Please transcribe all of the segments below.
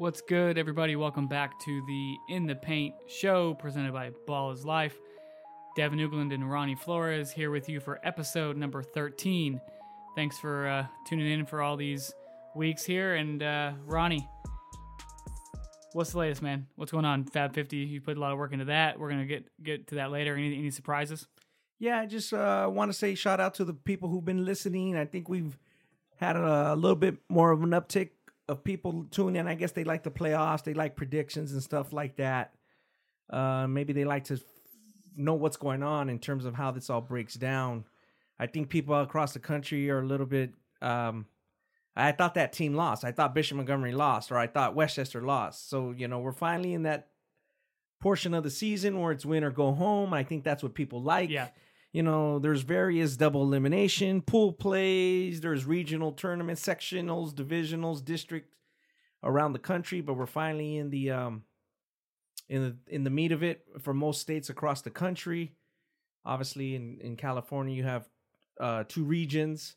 What's good, everybody? Welcome back to the In the Paint show presented by Ball is Life. Devin Ugland and Ronnie Flores here with you for episode number 13. Thanks for uh, tuning in for all these weeks here. And uh, Ronnie, what's the latest, man? What's going on? Fab 50, you put a lot of work into that. We're going to get get to that later. Any, any surprises? Yeah, I just uh, want to say shout out to the people who've been listening. I think we've had a, a little bit more of an uptick of people tuning in. I guess they like the playoffs, they like predictions and stuff like that. Uh, maybe they like to f- know what's going on in terms of how this all breaks down. I think people across the country are a little bit. Um, I thought that team lost. I thought Bishop Montgomery lost, or I thought Westchester lost. So you know we're finally in that portion of the season where it's win or go home. I think that's what people like. Yeah. You know, there's various double elimination, pool plays, there's regional tournaments, sectionals, divisionals, district around the country, but we're finally in the um in the in the meat of it for most states across the country. Obviously in in California you have uh two regions.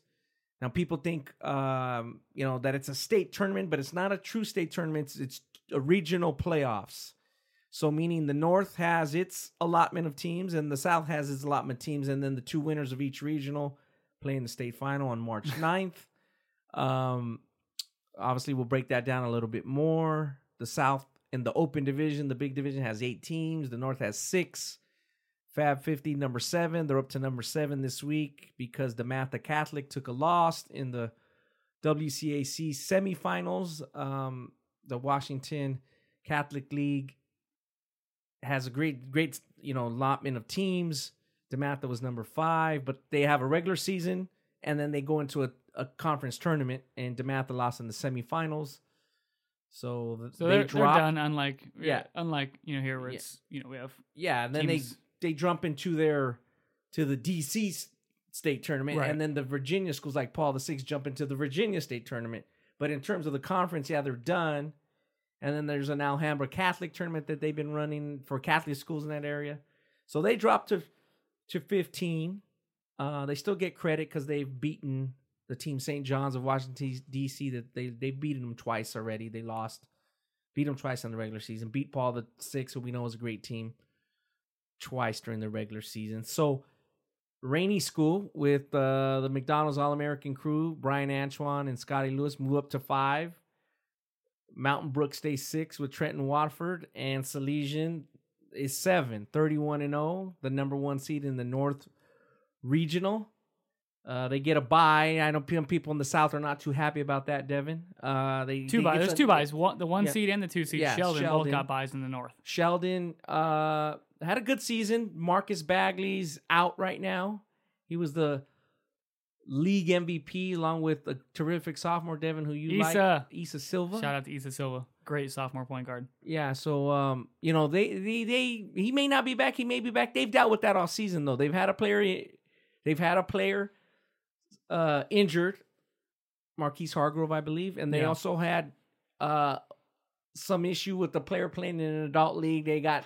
Now people think um you know that it's a state tournament, but it's not a true state tournament. It's, it's a regional playoffs. So meaning the North has its allotment of teams and the South has its allotment of teams, and then the two winners of each regional play in the state final on March 9th. Um, obviously, we'll break that down a little bit more. The South in the open division, the big division has eight teams. The North has six. Fab 50, number seven. They're up to number seven this week because DeMatha Catholic took a loss in the WCAC semifinals. Um, the Washington Catholic League has a great, great, you know, allotment of teams. DeMatha was number five, but they have a regular season and then they go into a, a conference tournament, and DeMatha lost in the semifinals. So, th- So they they're, they're done. Unlike yeah, Yeah. unlike you know here where Yeah. it's you know we have yeah, and then teams- they they jump into their to the DC state tournament, Right. and then the Virginia schools like Paul the Sixth jump into the Virginia state tournament. But in terms of the conference, yeah, they're done. And then there's an Alhambra Catholic tournament that they've been running for Catholic schools in that area. So they dropped to to 15. Uh, they still get credit because they've beaten the team St. John's of Washington D.C. That they they've beaten them twice already. They lost, beat them twice in the regular season. Beat Paul the Six, who we know is a great team, twice during the regular season. So Ranney School with uh, the McDonald's All American crew, Bryan Antoine and Scottie Lewis move up to five. Mountain Brook stays six with Trenton Watford, and Salesian is seven, 31 and 0, the number one seed in the North Regional. Uh, they get a bye. I know some people in the South are not too happy about that, Devin. Uh, they two they buys. There's some- two buys. One the one Yeah. seed and the two seed. Yeah, Sheldon, both got buys in the north. Sheldon uh, had a good season. Marcus Bagley's out right now. He was the league MVP along with a terrific sophomore Devin who you Issa. like, Issa Silva. Shout out to Issa Silva, great sophomore point guard. Yeah, so um, you know, they, they they he may not be back, he may be back. They've dealt with that all season though. They've had a player they've had a player uh injured, Marquise Hargrove, I believe, and they Yeah. also had uh some issue with the player playing in an adult league. They got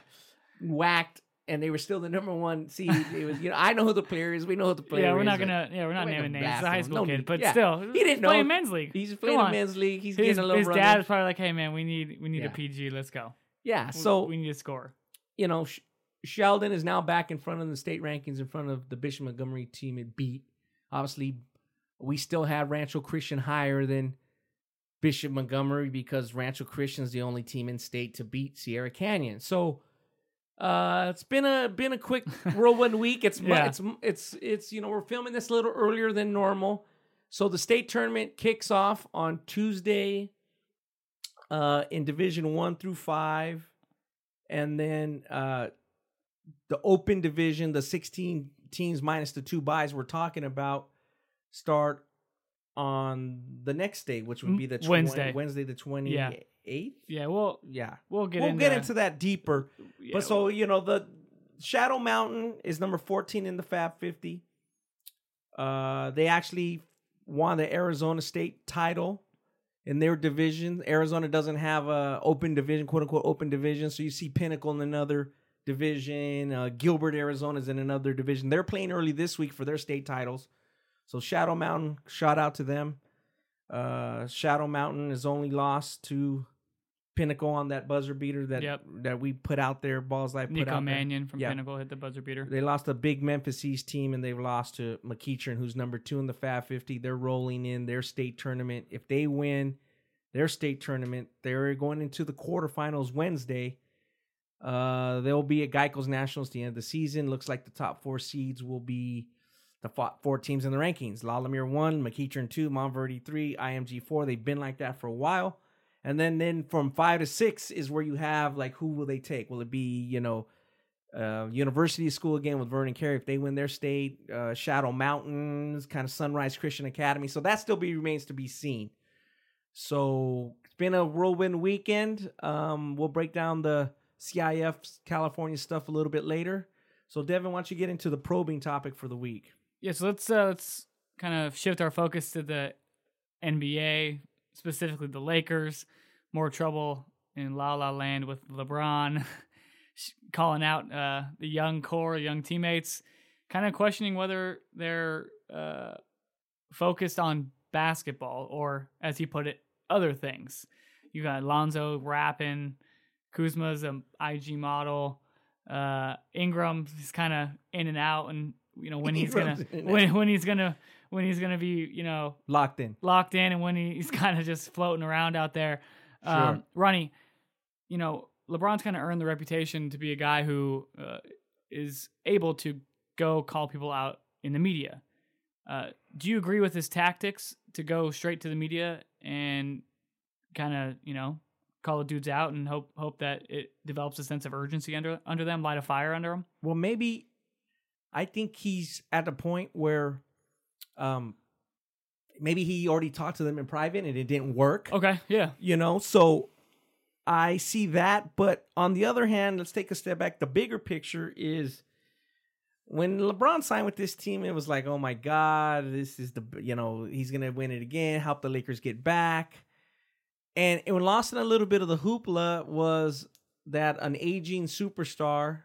whacked and they were still the number one seed. It was, you know, I know who the player is. We know who the player is. yeah, we're not gonna. Yeah, we're not we're naming names. It's a high school No kid, but yeah. still, He didn't he's playing men's league. He's playing in men's league. He's His, getting a little his run. dad is probably like, "Hey man, we need we need a PG. Let's go. Yeah, We- so we need to score." you know, Sh- Sheldon is now back in front of the state rankings in front of the Bishop Montgomery team it beat. Obviously, we still have Rancho Christian higher than Bishop Montgomery because Rancho Christian is the only team in state to beat Sierra Canyon. So uh it's been a been a quick whirlwind week. It's Yeah. it's it's it's you know, we're filming this a little earlier than normal. So the state tournament kicks off on Tuesday uh in division 1 through 5 and then uh the open division, the 16 teams minus the two buys we're talking about, start on the next day, which would be the tw- Wednesday. Wednesday the 28th. Yeah, we'll Yeah. we'll get we'll into get into that deeper. yeah, but so, you know, the Shadow Mountain is number 14 in the Fab 50. Uh, they actually won the Arizona State title in their division. Arizona doesn't have a open division, quote unquote open division. So you see Pinnacle in another division. Uh, Gilbert, Arizona is in another division. They're playing early this week for their state titles. So Shadow Mountain, shout out to them. Uh, Shadow Mountain is only lost to Pinnacle on that buzzer beater that Yep. that we put out there. Balls I put Nico out there. Mannion from Yeah. Pinnacle hit the buzzer beater. They lost a big Memphis East team, and they've lost to McEachern, who's number two in the Fab 50. They're rolling in their state tournament. If they win their state tournament, they're going into the quarterfinals Wednesday. Uh, they'll be at Geico's Nationals at the end of the season. Looks like the top four seeds will be the fo- four teams in the rankings: La Lumiere one, McEachern two, Montverde three, IMG four. They've been like that for a while. And then, then from five to six is where you have like who will they take? Will it be you know uh, University School again with Vernon Carey if they win their state, uh, Shadow Mountains, kind of Sunrise Christian Academy. So that still be remains to be seen. So it's been a whirlwind weekend. Um, we'll break down the CIF California stuff a little bit later. So Devin, why don't you get into the probing topic for the week? Yeah, so let's uh, let's kind of shift our focus to the NBA, specifically the Lakers. More trouble in La La Land with LeBron calling out uh, the young core, young teammates, kind of questioning whether they're uh, focused on basketball or, as he put it, other things. You got Lonzo rapping, Kuzma's an IG model. Uh, Ingram is kind of in and out, and you know when he's gonna Ingram's in and when when he's gonna when he's gonna be you know Locked in. locked in, and when he's kind of just floating around out there. Um, Ronnie, you know LeBron's kind of earned the reputation to be a guy who uh, is able to go call people out in the media. Uh, do you agree with his tactics to go straight to the media and kind of you know call the dudes out and hope hope that it develops a sense of urgency under under them, light a fire under them? Well, maybe I think he's at a point where um maybe he already talked to them in private and it didn't work. Okay, yeah, You know, so I see that, but on the other hand, let's take a step back. The bigger picture is when LeBron signed with this team, it was like, oh my God, this is the, you know, he's going to win it again, help the Lakers get back. And it lost in a little bit of the hoopla was that an aging superstar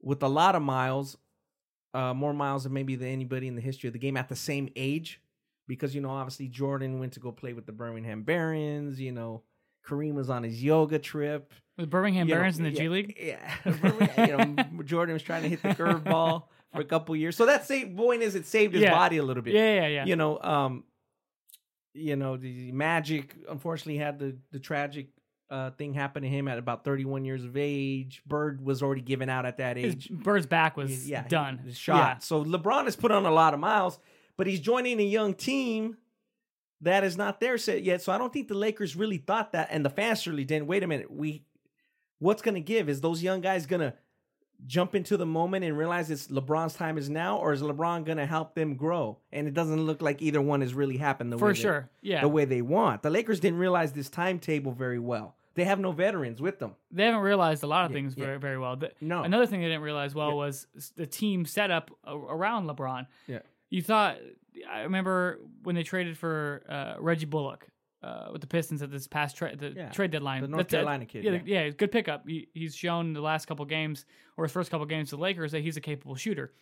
with a lot of miles, uh, more miles than maybe than anybody in the history of the game at the same age, because you know obviously Jordan went to go play with the Birmingham Barons. You know, Kareem was on his yoga trip. with Birmingham you know, Barons in the yeah, G League. Yeah, you know, Jordan was trying to hit the curveball for a couple years, so that same Point is, it saved his Yeah. body a little bit Yeah, yeah, yeah. you know um you know the magic unfortunately had the the tragic uh thing happened to him at about 31 years of age bird was already given out at that His age bird's back was yeah done. he shot so lebron has put on a lot of miles but he's joining a young team that is not there set yet so i don't think the lakers really thought that and the fans really didn't wait a minute we what's gonna give is those young guys gonna jump into the moment and realize it's LeBron's time is now, or is LeBron gonna help them grow? And it doesn't look like either one has really happened the For way they- sure. Yeah. the way they want. The Lakers didn't realize this timetable very well. They have no veterans with them. they haven't realized a lot of Yeah, things yeah. very, very well. The- No. Another thing they didn't realize well Yeah. was the team setup around LeBron. Yeah. You thought, I remember when they traded for uh, Reggie Bullock uh, with the Pistons at this past tra- the Yeah, trade deadline. the North That's- Carolina kid, Yeah, yeah. yeah, good pickup. He, he's shown the last couple games or his first couple games to the Lakers that he's a capable shooter.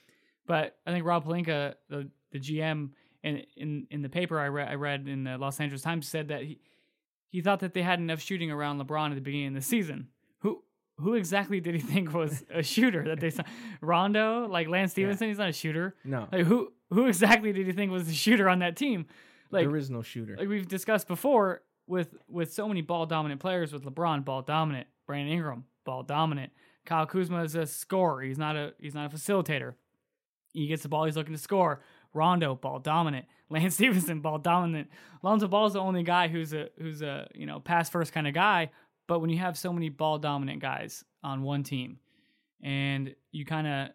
But I think Rob Pelinka, the, the GM, in, in in the paper I read, I read in the Los Angeles Times said that he he thought that they had enough shooting around LeBron at the beginning of the season. Who who exactly did he think was a shooter that they signed? Rondo, like Lance Stephenson, he's not a shooter. No, Like who who exactly did he think was the shooter on that team? Like there is no shooter. like we've discussed before with with so many ball dominant players with LeBron ball dominant, Brandon Ingram ball dominant, Kyle Kuzma is a scorer. He's not a he's not a facilitator. He gets the ball, he's looking to score. Rondo ball dominant, Lance Stephenson ball dominant. Lonzo Ball is the only guy who's a who's a you know pass first kind of guy. But when you have so many ball dominant guys on one team, and you kind of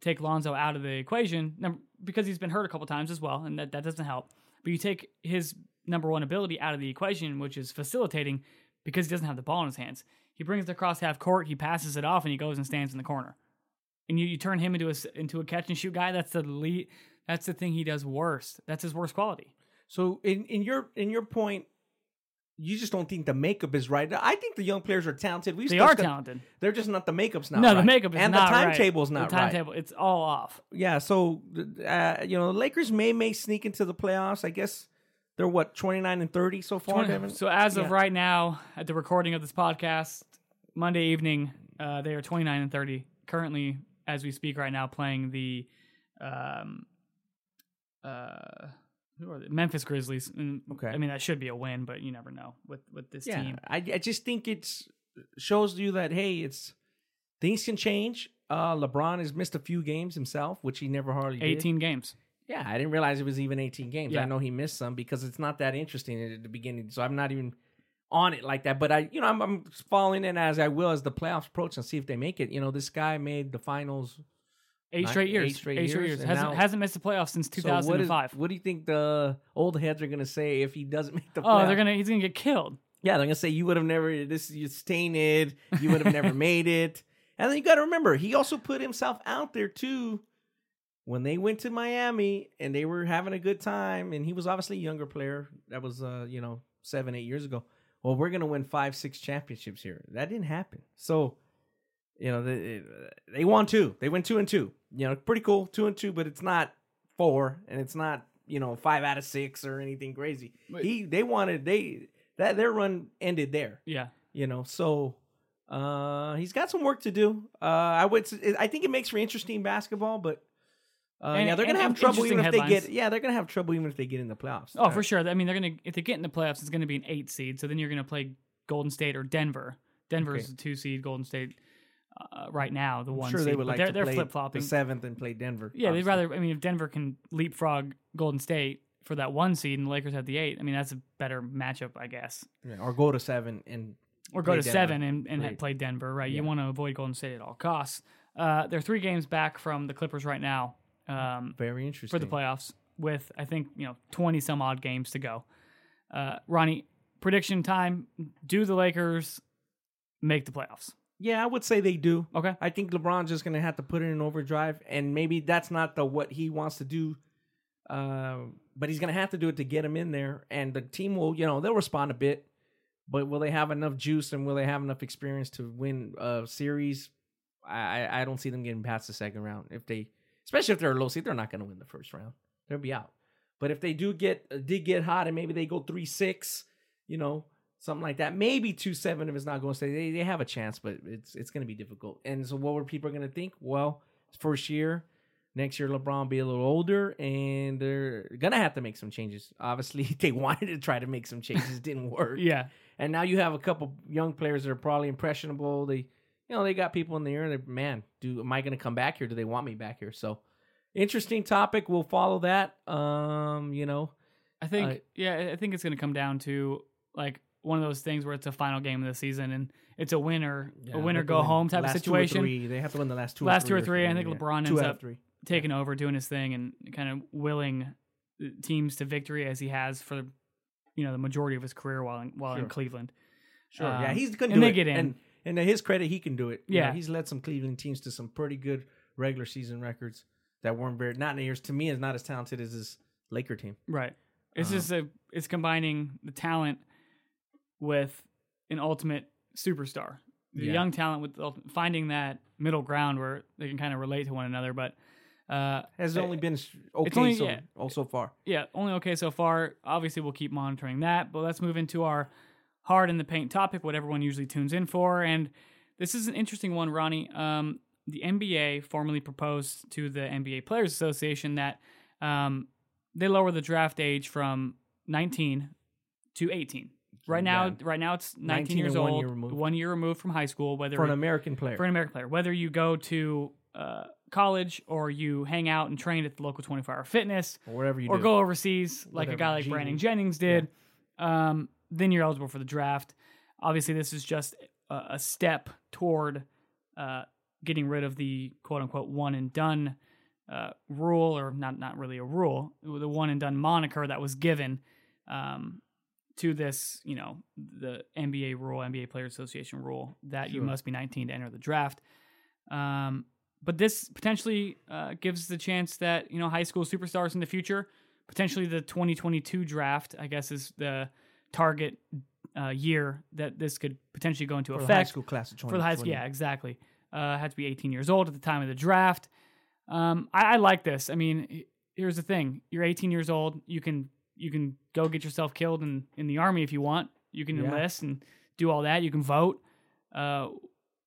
take Lonzo out of the equation because he's been hurt a couple times as well, and that, that doesn't help. But you take his number one ability out of the equation, which is facilitating, because he doesn't have the ball in his hands. He brings it across half court, he passes it off, and he goes and stands in the corner. And you, you turn him into a into a catch and shoot guy. That's the lead. That's the thing he does worst. That's his worst quality. So in in your in your point, you just don't think the makeup is right. I think the young players are talented. We They are talented. They're just not the makeup's not no, right. the makeup is and not the right. timetable's not right. the right. timetable. It's all off. Yeah, so uh, you know, the Lakers may may sneak into the playoffs. I guess they're what twenty nine and thirty so far. 20 Devin? so as of right now, at the recording of this podcast, Monday evening, uh, they are 29 and 30. Currently, as we speak right now, playing the um, uh, who are they? Memphis Grizzlies. And, Okay. I mean that should be a win, but you never know with with this yeah, team. I I just think it's shows you that hey, it's things can change. Uh, LeBron has missed a few games himself, which he never hardly did. 18 games. Yeah, I didn't realize it was even 18 games. Yeah. I know he missed some because it's not that interesting at the beginning. So I'm not even on it like that. But I, you know, I'm, I'm following it as I will as the playoffs approach and see if they make it. You know, this guy made the finals. Eight straight years. eight straight years, and Hasn't now- hasn't missed the playoffs since 2005. So what, is, 2005. what do you think the old heads are going to say if he doesn't make the oh, playoffs? they're gonna he's gonna get killed. Yeah, they're going to say you would have never, this is tainted. You would have never made it. And then you got to remember, he also put himself out there too when they went to Miami and they were having a good time. And he was obviously a younger player. That was, uh, you know, seven, eight years ago. Well, we're going to win five, six championships here. That didn't happen. So, you know, they, they won two. They went two and two. You know, pretty cool, two and two, but it's not four and it's not, you know, five out of six or anything crazy. Wait. He, they wanted, they, that their run ended there Yeah. you know so uh he's got some work to do uh i would I think it makes for interesting basketball but uh And- yeah they're gonna have trouble even if interesting they get yeah they're gonna have trouble even if they get in the playoffs Oh, Uh, for sure. I mean, they're gonna if they get in the playoffs, it's gonna be an eight seed. So then you're gonna play Golden State or Denver. Denver is Okay. the two seed. Golden State uh, right now the I'm one sure seed. they would like they're, they're flip flopping. the seventh and play denver Yeah, they'd rather. I mean, if Denver can leapfrog Golden State for that one seed and the Lakers have the eight, I mean that's a better matchup, I guess. Yeah, or go to seven and Or go play to Denver. seven and, and Right. play Denver, right? You want to avoid Golden State at all costs. Uh, they're three games back from the Clippers right now. Um, very interesting for the playoffs with I think you know twenty some odd games to go. Uh, Ronnie, prediction time: Do the Lakers make the playoffs? Yeah i would say they do Okay, I think LeBron's just gonna have to put it in overdrive, and maybe that's not the what he wants to do. Uh, but he's gonna have to do it to get him in there, and the team will, you know, they'll respond a bit. But will they have enough juice and will they have enough experience to win a series? I I- don't see them getting past the second round. If they, especially if they're a low seed, they're not gonna win the first round. They'll be out. But if they do get did get hot and maybe they go three six, you know, something like that. Maybe two seven if it's not going to stay. They they have a chance, but it's it's going to be difficult. And so, what were people going to think? Well, first year. Next year, LeBron be a little older, and they're gonna have to make some changes. Obviously, they wanted to try to make some changes, didn't work. yeah, And now you have a couple young players that are probably impressionable. They, you know, they got people in the air. And they, man, do am I going to come back here? Do they want me back here? So, interesting topic. We'll follow that. Um, you know, I think Uh, yeah, I think it's going to come down to like one of those things where it's a final game of the season and it's a winner, yeah, a winner go home type of or situation. three. They have to win the last two. Last or two or three three, I think yeah. LeBron two ends up three. Taking over, doing his thing, and kind of willing uh, teams to victory as he has for you know the majority of his career while in, while in Cleveland. Sure. yeah, Um, he's going to do they it. get in. And, and to his credit, he can do it. You know, Yeah. he's led some Cleveland teams to some pretty good regular season records that weren't very not in years. To me, is not as talented as his Laker team. Right. It's Um, just a it's combining the talent with an ultimate superstar. The Yeah. young talent with finding that middle ground where they can kind of relate to one another. But uh, Has uh, only been okay only- so, yeah. oh, so far. yeah, only okay so far. Obviously, we'll keep monitoring that. But let's move into our hard in the paint topic, what everyone usually tunes in for. And this is an interesting one, Ronnie. Um, the NBA formally proposed to the NBA Players Association that um, they lower the draft age from 19 to 18. Right now, Yeah. right now it's 19, 19 years one old, year removed. one year removed from high school. Whether for an American player. for an American player, whether you go to uh, college or you hang out and train at the local 24 hour fitness, or whatever you or do. go overseas like a guy like Brandon Jennings did, um, then you're eligible for the draft. Obviously, this is just a, a step toward uh, getting rid of the quote unquote one and done uh, rule, or not not really a rule, the one and done moniker that was given um, to this, you know, the NBA rule, NBA Player Association rule that you must be 19 to enter the draft. Um, but this potentially uh, gives the chance that you know high school superstars in the future, potentially the 2022 draft, I guess is the target uh, year that this could potentially go into for the effect high school class of 20, for the high school. Yeah, exactly. Uh, had to be 18 years old at the time of the draft. Um, I, I like this. I mean, here's the thing: you're 18 years old. You can you can go get yourself killed in in the army if you want. You can Yeah. enlist and do all that. You can vote. Uh,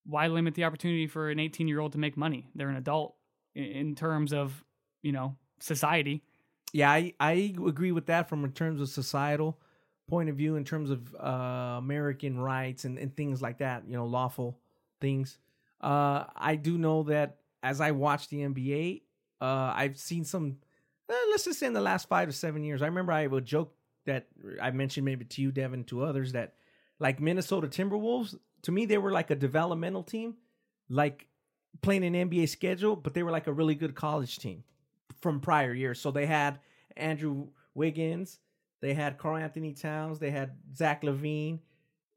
why limit the opportunity for an 18 year old to make money? They're an adult in, in terms of you know society. Yeah, I, I agree with that from in terms of societal point of view, in terms of uh, American rights and, and things like that, you know, lawful things. Uh, I do know that as I watch the NBA, uh, I've seen some, let's just say in the last five to seven years. I remember I have a joke that I mentioned maybe to you, Devin, to others that like Minnesota Timberwolves, to me, they were like a developmental team, like playing an NBA schedule, but they were like a really good college team from prior years. So they had Andrew Wiggins, they had Karl-Anthony Towns, they had Zach LaVine.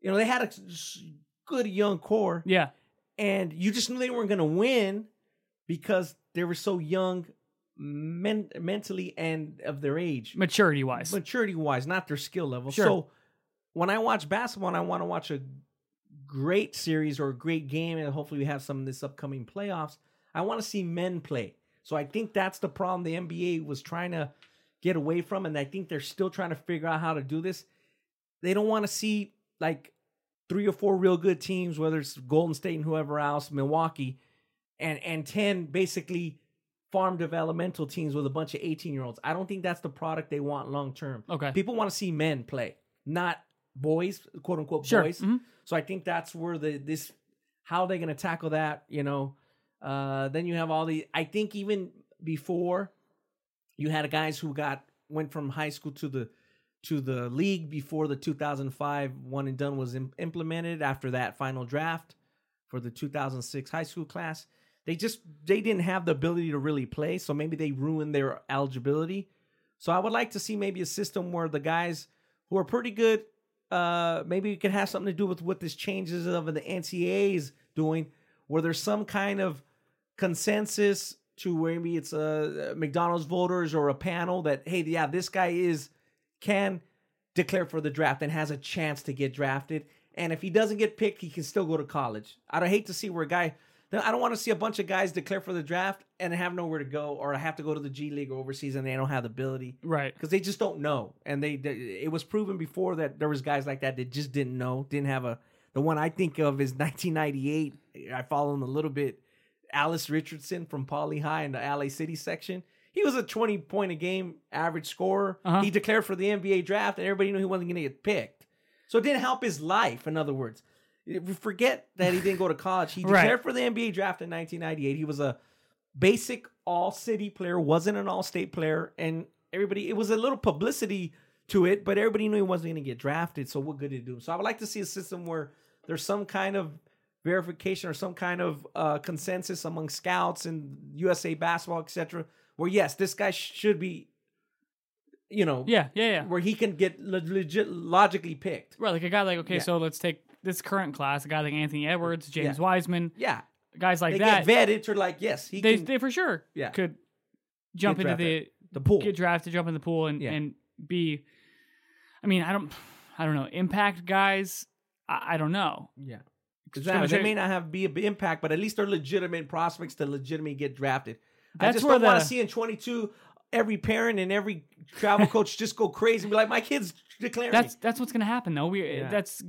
You know, they had a good young core, Yeah, and you just knew they weren't going to win because they were so young men- mentally and of their age maturity wise. maturity wise, not their skill level. Sure. So when I watch basketball and I want to watch a great series or a great game, and hopefully we have some in this upcoming playoffs, I want to see men play. So I think that's the problem the NBA was trying to get away from, and I think they're still trying to figure out how to do this. They don't want to see like three or four real good teams, whether it's Golden State and whoever else, Milwaukee, and and ten basically farm developmental teams with a bunch of 18 year olds. I don't think that's the product they want long term. Okay. People want to see men play, not boys, quote unquote Sure. boys. Mhm. So I think that's where the this how they're gonna tackle that, you know. Uh then you have all the I think even before you had guys who got went from high school to the to the league before the 2005 one and done was im- implemented after that final draft for the 2006 high school class they just they didn't have the ability to really play so maybe they ruined their eligibility so i would like to see maybe a system where the guys who are pretty good uh maybe it could have something to do with what this changes of the ncaa is doing where there's some kind of consensus to where maybe it's a mcdonald's voters or a panel that hey yeah this guy is can declare for the draft and has a chance to get drafted. And if he doesn't get picked, he can still go to college. I'd hate to see where a guy. I don't want to see a bunch of guys declare for the draft and have nowhere to go, or I have to go to the G League or overseas, and they don't have the ability Right. because they just don't know. And they, they- it was proven before that there was guys like that that just didn't know, didn't have a. The one I think of is 1998. I follow him a little bit. Ellis Richardson from Poly High in the LA City section. He was a 20 point a game average scorer. Uh-huh. He declared for the NBA draft, and everybody knew he wasn't going to get picked. So it didn't help his life. In other words, forget that he didn't go to college. He Right. declared for the NBA draft in 1998. He was a basic all city player, wasn't an all state player, and everybody. It was a little publicity to it, but everybody knew he wasn't going to get drafted. So what good did it do? So I would like to see a system where there's some kind of verification or some kind of uh, consensus among scouts and USA basketball, etc. Where yes, this guy should be, you know, Yeah, yeah, yeah. where he can get le- legit logically picked. Right, like a guy like okay, Yeah. so let's take this current class, a guy like Anthony Edwards, James Yeah. Wiseman, Yeah, guys like they that. get vetted to like yes, he they can they for sure Yeah. could jump Get into the drafted. the pool. get drafted, jump in the pool, and Yeah. and be. I mean, I don't, I don't know. Impact guys, I, I don't know. yeah. Just Exactly. They may not have be a impact, but at least they're legitimate prospects to legitimately get drafted. I That's just where don't want to see in 22 every parent and every travel coach just go crazy and be like, "My kid's declaring." That's that's what's going to happen though. We Yeah. that's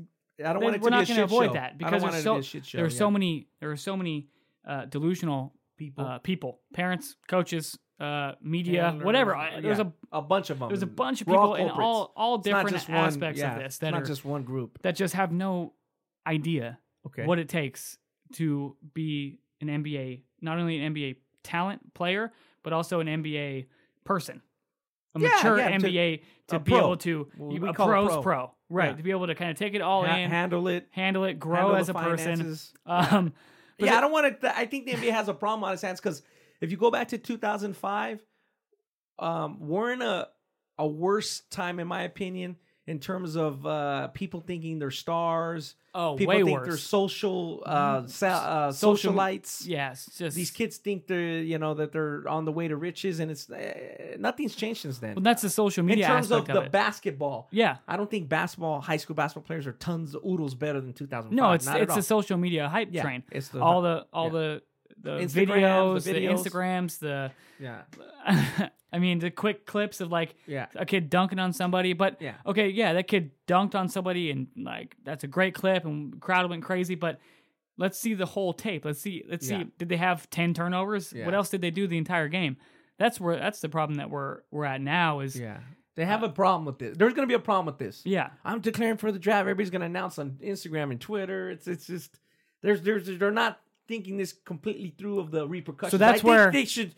I don't want it we're to not be a shit avoid show. that because don't want there's it to so be a shit show. there are so many there are so many uh, delusional people, uh, people, parents, coaches, uh, media, whatever. I, there's a a bunch of them. there's a bunch of all people in all all different one- aspects yeah, of this that not are just one group. that just have no idea Okay. what it takes to be an NBA, not only an NBA talent player, but also an NBA person, a Yeah, mature yeah, to- NBA to, a be pro. able to Well, we a call pro's pro. pro, right? To be able to kind of take it all Ha- in, handle it. handle it, grow handle as a person. Um, but yeah, the- I don't want to. I think the NBA has a problem on its hands because if you go back to 2005, um, we're in a a worse time, in my opinion, in terms of uh, people thinking they're stars. oh, People way think worse. they're social uh, sa- uh, Social- socialites. yes, just These kids think they're you know that they're on the way to riches, and it's uh, nothing's changed since then. Well, that's the social media. in terms of aspect the it. basketball, yeah, I don't think basketball, high school basketball players are tons of oodles better than 2005. no, it's Not it's the social media hype Yeah, train. It's the all the all yeah. the the Instagrams, videos, the the. Instagrams, the Yeah. I mean the quick clips of like Yeah. a kid dunking on somebody. But Yeah. okay, yeah, that kid dunked on somebody and like that's a great clip and crowd went crazy. But let's see the whole tape. Let's see. Let's Yeah. see. Did they have ten turnovers? Yeah. What else did they do the entire game? That's where that's the problem that we're we're at now. Is Yeah. They have uh, a problem with this. There's going to be a problem with this. yeah. I'm declaring for the draft. Everybody's going to announce on Instagram and Twitter. It's it's just there's there's they're not thinking this completely through of the repercussions. So that's where- they should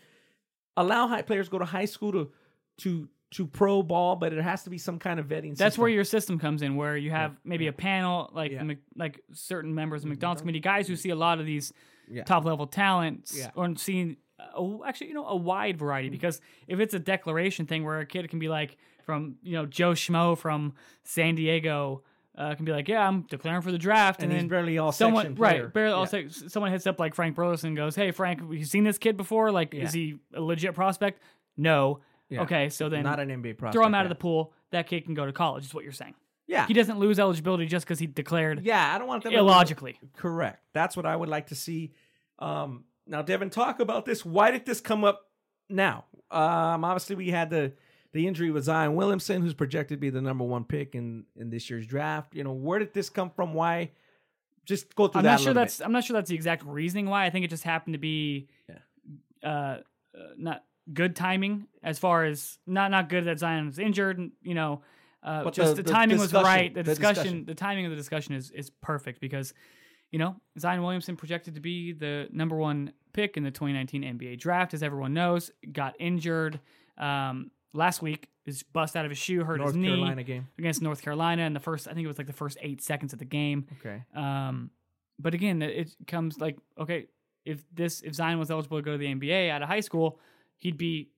allow high players go to high school to to to pro ball, but it has to be some kind of vetting. That's system. where your system comes in, where you have maybe a panel like Yeah. Mc- like certain members of mm-hmm. McDonald's committee, guys who see a lot of these Yeah. top level talents, Yeah. or seeing actually you know a wide variety. Mm-hmm. Because if it's a declaration thing where a kid can be like from you know Joe Schmo from San Diego. Uh, can be like, yeah, I'm declaring for the draft, and, and, he's then barely all someone section player. right barely Yeah. all sec- someone hits up like Frank Burlison and goes, "Hey Frank, have you seen this kid before? Like, is he a legit prospect?" No. Yeah. Okay, so then not an NBA prospect. throw him out of the pool. That kid can go to college. Is what you're saying. Yeah. He doesn't lose eligibility just because he declared Yeah, I don't want them to- illogically. Correct. That's what I would like to see. Um, now, Devin, talk about this. Why did this come up now? Um, obviously, we had the the injury with Zion Williamson, who's projected to be the number one pick in in this year's draft. You know, where did this come from? Why? Just go through I'm that. not sure that's I'm not sure that's the exact reasoning why. I think it just happened to be uh, uh not good timing as far as not not good that Zion was injured. You know, uh, just the- the, the timing was right. The, the discussion, discussion. the timing of the discussion is is perfect because you know Zion Williamson projected to be the number one pick in the 2019 NBA draft, as everyone knows, got injured um, last week. Is bust out of his shoe, hurt. North his knee Carolina game. against North Carolina in the first. I think it was like the first eight seconds of the game. Okay. Um, but again, it- comes like okay, if this if Zion was eligible to go to the NBA out of high school, he'd be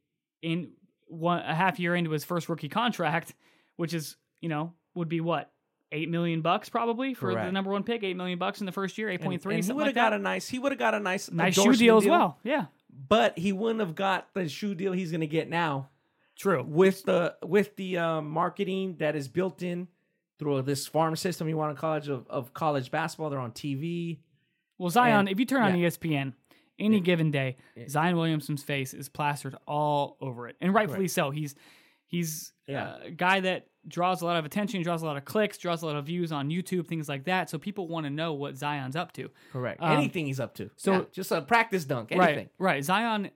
in one a half year into his first rookie contract, which is you know would be what eight million bucks probably for the number one pick, eight million bucks in the first year, eight point three. He would like have got that. a nice. He would have got a nice nice shoe endorsement deal as well. Yeah, But he wouldn't have got the shoe deal he's going to get now true. with the with the um, marketing that is built in through this farm system you want to college of, of college basketball. They're on TV. Well, Zion, And- if you turn on yeah. ESPN any Yeah. given day, Yeah. Zion Williamson's face is plastered all over it, and rightfully so. He's he's Yeah. a guy that draws a lot of attention, draws a lot of clicks, draws a lot of views on YouTube, things like that. So people want to know what Zion's up to. Correct. Um, anything he's up to. so- So just a practice dunk. Anything. Right, right. Zion,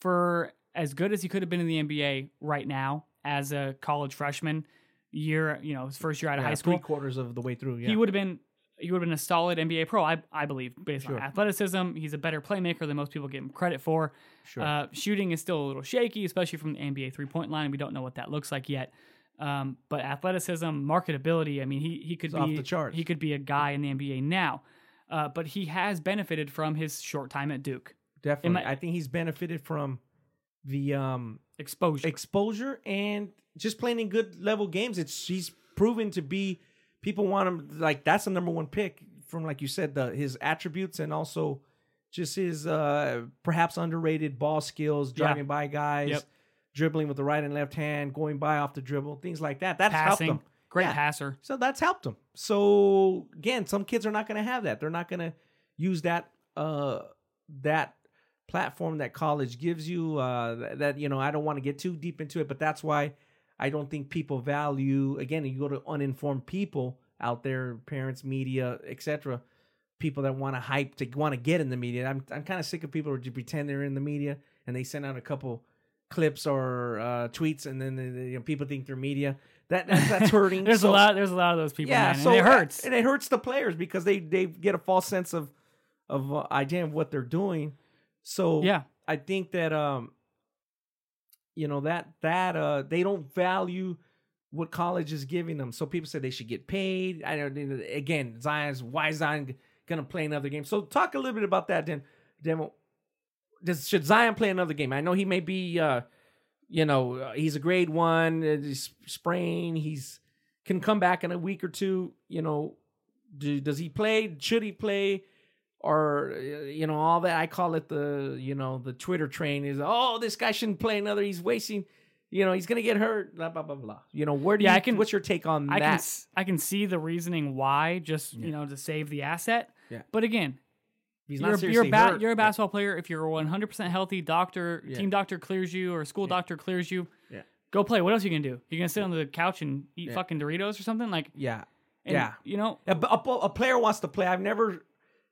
for as good as he could have been in the NBA right now as a college freshman, year you know his first year out of Yeah, high school, Three quarters of the way through. Yeah. he would have been he would have been a solid NBA pro, I I believe, based Sure. on athleticism. He's a better playmaker than most people give him credit for. Sure. Uh, shooting is still a little shaky, especially from the NBA three point line. We don't know what that looks like yet. Um, but athleticism, marketability. I mean, he he could It's off be the charts. he could be a guy in the NBA now. Uh, but he has benefited from his short time at Duke Definitely. my- I think he's benefited from the um exposure. exposure and just playing in good level games. It's he's proven to be people want him like that's the number one pick from like you said the his attributes and also just his uh perhaps underrated ball skills, Yeah. driving by guys, Yep. dribbling with the right and left hand, going by off the dribble, things like that. That's passing, helped him. great Yeah. passer. So that's helped him. So again, some kids are not going to have that. They're not going to use that uh that platform that college gives you. Uh, that, that you know, I don't want to get too deep into it, but that's why I don't think people value. Again, you go to uninformed people out there, parents, media, etc. People that want to hype to want to get in the media. I'm I'm kind of sick of people who just pretend they're in the media and they send out a couple clips or uh, tweets, and then they, you know, people think they're media. That that's, hurting. There's So- a lot. There's a lot of those people. yeah, man, so and it hurts. and it hurts the players because they they get a false sense of of uh, idea of what they're doing. So yeah, I think that um, you know that that uh they don't value what college is giving them. So people say they should get paid. I don't again Zion's why is Zion gonna play another game? So talk a little bit about that then. Then does should Zion play another game? I know he may be uh you know uh, he's a grade one uh, he's sprain he's can come back in a week or two you know do, does he play should he play or uh, you know all that i call it the you know the twitter train is oh this guy shouldn't play another he's wasting you know he's gonna get hurt blah blah blah blah you know where do Yeah, you I can- what's your take on that? I can that s- I can see the reasoning why, just Yeah. you know, to save the asset. Yeah. But again, he's You're, not seriously you're, ba- hurt, you're a basketball player. If you're 100% healthy, doctor, team doctor clears you, or school doctor clears you, Yeah. go play. What else are you gonna do? you're gonna sit on the couch and eat fucking Doritos or something? Like, yeah, and, yeah. you know, A, a, a player wants to play. I've never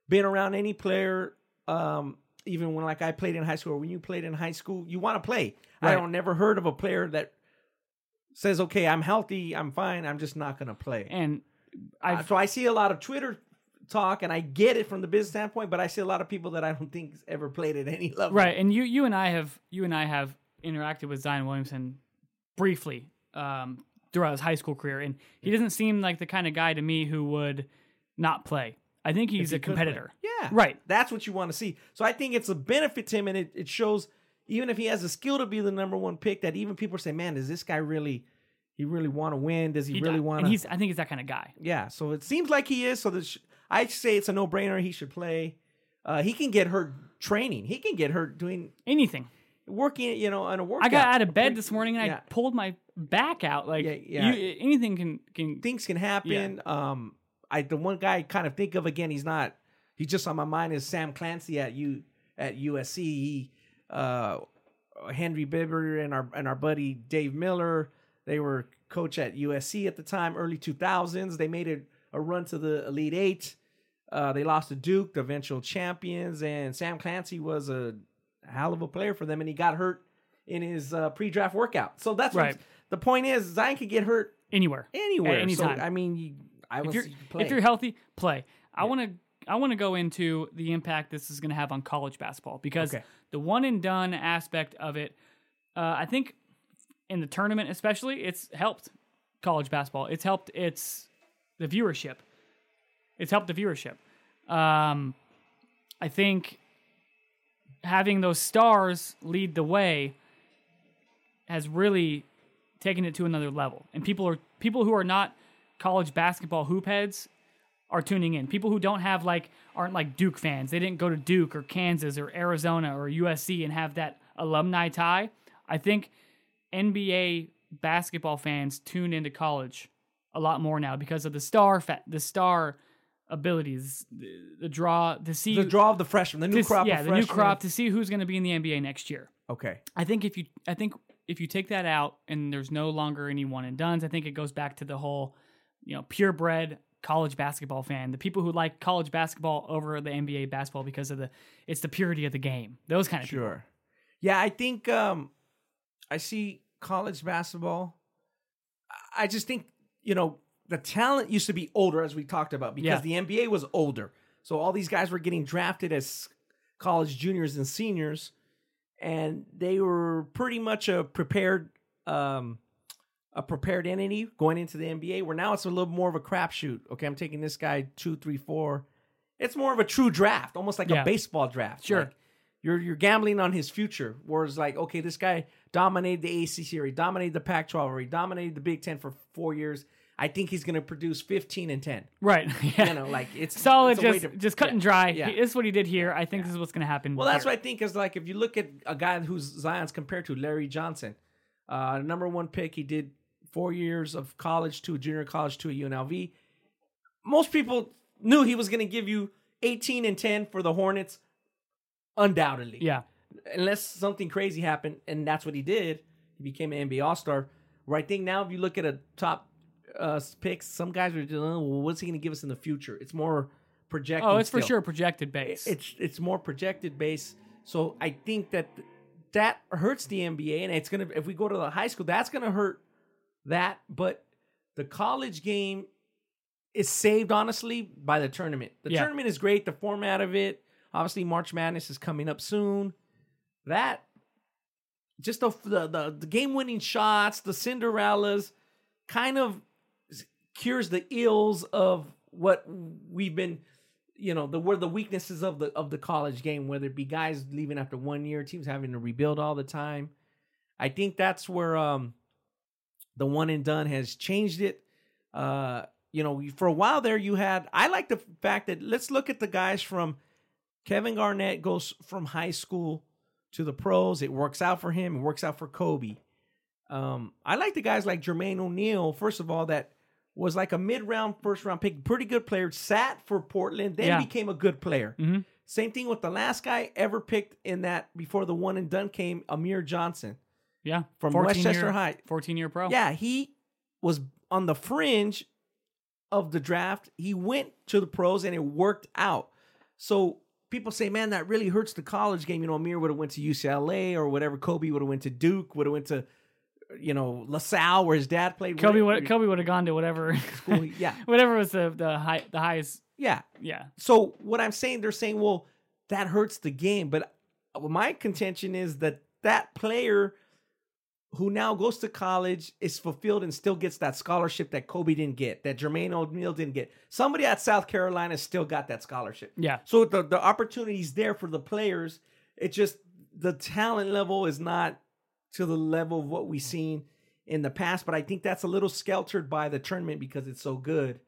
been around any player, um, even when like I played in high school or when you played in high school, you want to play. I don't never heard of a player that says, "Okay, I'm healthy, I'm fine, I'm just not going to play." and Uh, I've so I see a lot of Twitter talk, and I get it from the business standpoint, but I see a lot of people that I don't think ever played at any level. right, and you you and I have you and I have interacted with Zion Williamson briefly um, throughout his high school career, and he doesn't seem like the kind of guy to me who would not play. I think he's he a competitor. Yeah, Right. That's what you want to see. So I think it's a benefit to him, and it, it shows even if he has the skill to be the number one pick, that even people say, "Man, does this guy really? He really want to win? Does he, He really want And to?" he's I think he's that kind of guy. Yeah. So it seems like he is. So this, I say it's a no brainer. He should play. Uh, he can get hurt training. He can get hurt doing Anything. working. You know, on a workout. I got out of bed this morning and Yeah. I pulled my back out. Like Yeah, yeah. You, anything can can things can happen. Um, I the one guy I kind of think of again. He's not. He's just on my mind is Sam Clancy at U at USC. He, uh, Henry Bibby and our and our buddy Dave Miller. They were coach at USC at the time, early two thousands. They made it a run to the Elite Eight. Uh, they lost to Duke, the eventual champions, and Sam Clancy was a hell of a player for them, and he got hurt in his uh, pre-draft workout. So that's Right. the point is. Zion could get hurt anywhere. anywhere. At any So, time. I mean, you, I If you're if you're healthy, play. I want to I want to go into the impact this is going to have on college basketball because Okay. the one and done aspect of it, uh, I think, in the tournament especially, it's helped college basketball. It's helped its the viewership. It's helped the viewership. Um, I think having those stars lead the way has really taken it to another level. And people are people who are not college basketball hoop heads are tuning in. People who don't have like aren't like Duke fans. They didn't go to Duke or Kansas or Arizona or USC and have that alumni tie. I think NBA basketball fans tune into college a lot more now because of the star fa- the star abilities, the, the draw to see the draw of the freshman, the new to- crop. yeah, of the new crop to see who's going to be in the NBA next year. Okay, I think if you I think if you take that out and there's no longer any one and dones, I think it goes back to the whole, you know, purebred college basketball fan. The people who like college basketball over the NBA basketball because of the it's the purity of the game. Those kind of people. sure. Yeah, I think um, I see college basketball. I- I just think you know the talent used to be older, as we talked about, because the NBA was older. So all these guys were getting drafted as college juniors and seniors, and they were pretty much a prepared. Um, a prepared entity going into the NBA, where now it's a little more of a crapshoot. Okay, I'm taking this guy two, three, four. It's more of a true draft, almost like Yeah. a baseball draft. Sure. Like, you're you're gambling on his future. Whereas like, okay, this guy dominated the ACC or he dominated the Pac-12 or he dominated the Big Ten for four years. I think he's going to produce 15 and 10. Right. Yeah. You know, like it's Solid, it's just to- just cut yeah. and dry. Yeah. This is what he did here. I think this is what's going to happen. Well, that's what I think is like if you look at a guy who's Zion's compared to Larry Johnson, uh, number one pick, he did four years of college to a junior college to a UNLV. Most people knew he was going to give you 18 and 10 for the Hornets, undoubtedly. Yeah. Unless something crazy happened, and that's what he did. He became an NBA All Star. Where I think now, if you look at a top uh, picks, some guys are just, oh, well, what's he going to give us in the future? It's more projected. Oh, it's for sure projected base. it's it's more projected base. So I think that that hurts the NBA, and it's gonna if we go to the high school, that's gonna hurt that. But the college game is saved honestly by the tournament. The Yeah. tournament is great. The format of it, obviously, March Madness is coming up soon. That just the the the, the game winning shots, the Cinderellas, kind of cures the ills of what we've been you know the where the weaknesses of the of the college game whether it be guys leaving after one year teams having to rebuild all the time i think that's where um the one and done has changed it. Uh you know for a while there you had i like the fact that let's look at the guys from kevin garnett goes from high school to the pros. It works out for him. It works out for kobe. Um i like the guys like jermaine o'neal first of all that was like a mid-round first round pick pretty good player sat for portland then Yeah. became a good player. Mhm. Same thing with the last guy ever picked in that before the one and done came, Amir Johnson Yeah. from 14 Westchester year, High. 14 year pro. Yeah, he was on the fringe of the draft. He went to the pros and it worked out. So people say, man, that really hurts the college game. You know, Amir would have went to UCLA or whatever. Kobe would have went to Duke. Would have went to, you know, LaSalle where his dad played. Kobe would Kobe would have gone to whatever School, yeah, whatever was the the high the highest yeah. yeah. So what I'm saying, they're saying, well, that hurts the game. But my contention is that that player who now goes to college is fulfilled and still gets that scholarship that Kobe didn't get, that Jermaine O'Neal didn't get. Somebody at South Carolina still got that scholarship. Yeah. So the the opportunity's there for the players. It just the talent level is not to the level of what we've seen in the past. But I think that's a little skeltered by the tournament because it's so good.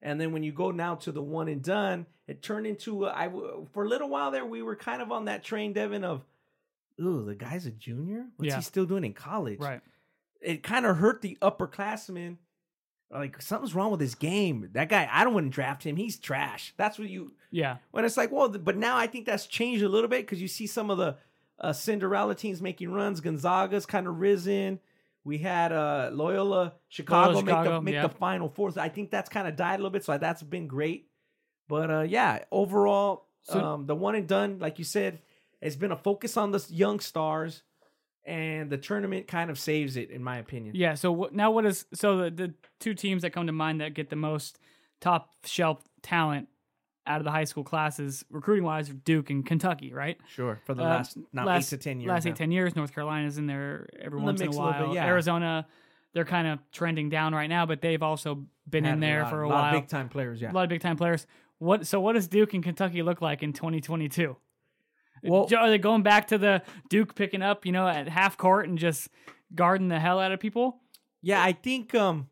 And then when you go now to the one and done, it turned into a, I for a little while there we were kind of on that train, Devin, of ooh the guy's a junior. What's Yeah. he still doing in college? Right. It kind of hurt the upperclassmen. Like something's wrong with his game. That guy, I don't want to draft him. He's trash. That's what you Yeah. when it's like, well, but now I think that's changed a little bit because you see some of the uh, Cinderella teams making runs. Gonzaga's kind of risen. We had uh, Loyola Chicago, make, Chicago, the, make yeah. the final four. So I think that's kind of died a little bit, so that's been great. But uh, yeah, overall, So- um, the one and done, like you said, has been a focus on the young stars, and the tournament kind of saves it, in my opinion. Yeah. So what, now what is so the, the two teams that come to mind that get the most top shelf talent out of the high school classes, recruiting wise, Duke and Kentucky, right? Sure. For the Uh, last now last- eight to ten years. Last now. eight ten years, North Carolina's in there every In the once in a mix a while. bit, yeah. Arizona, they're kind of trending down right now, but they've also been Had in there lot- for a lot while. of big time players. Yeah. A lot of big time players. What so what does Duke and Kentucky look like in 2022? Well- are they going back to the Duke picking up, you know, at half court and just guarding the hell out of people? Yeah, I think um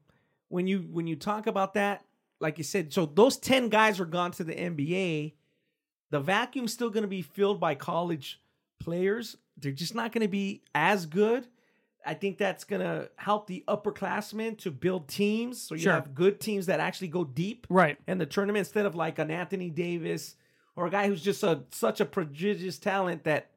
when you when you talk about that, like you said, so those ten guys are gone to the NBA. The vacuum's still going to be filled by college players. They're just not going to be as good. I think that's going to help the upperclassmen to build teams. So you Sure. have good teams that actually go deep Right. in the tournament instead of like an Anthony Davis or a guy who's just a such a prodigious talent that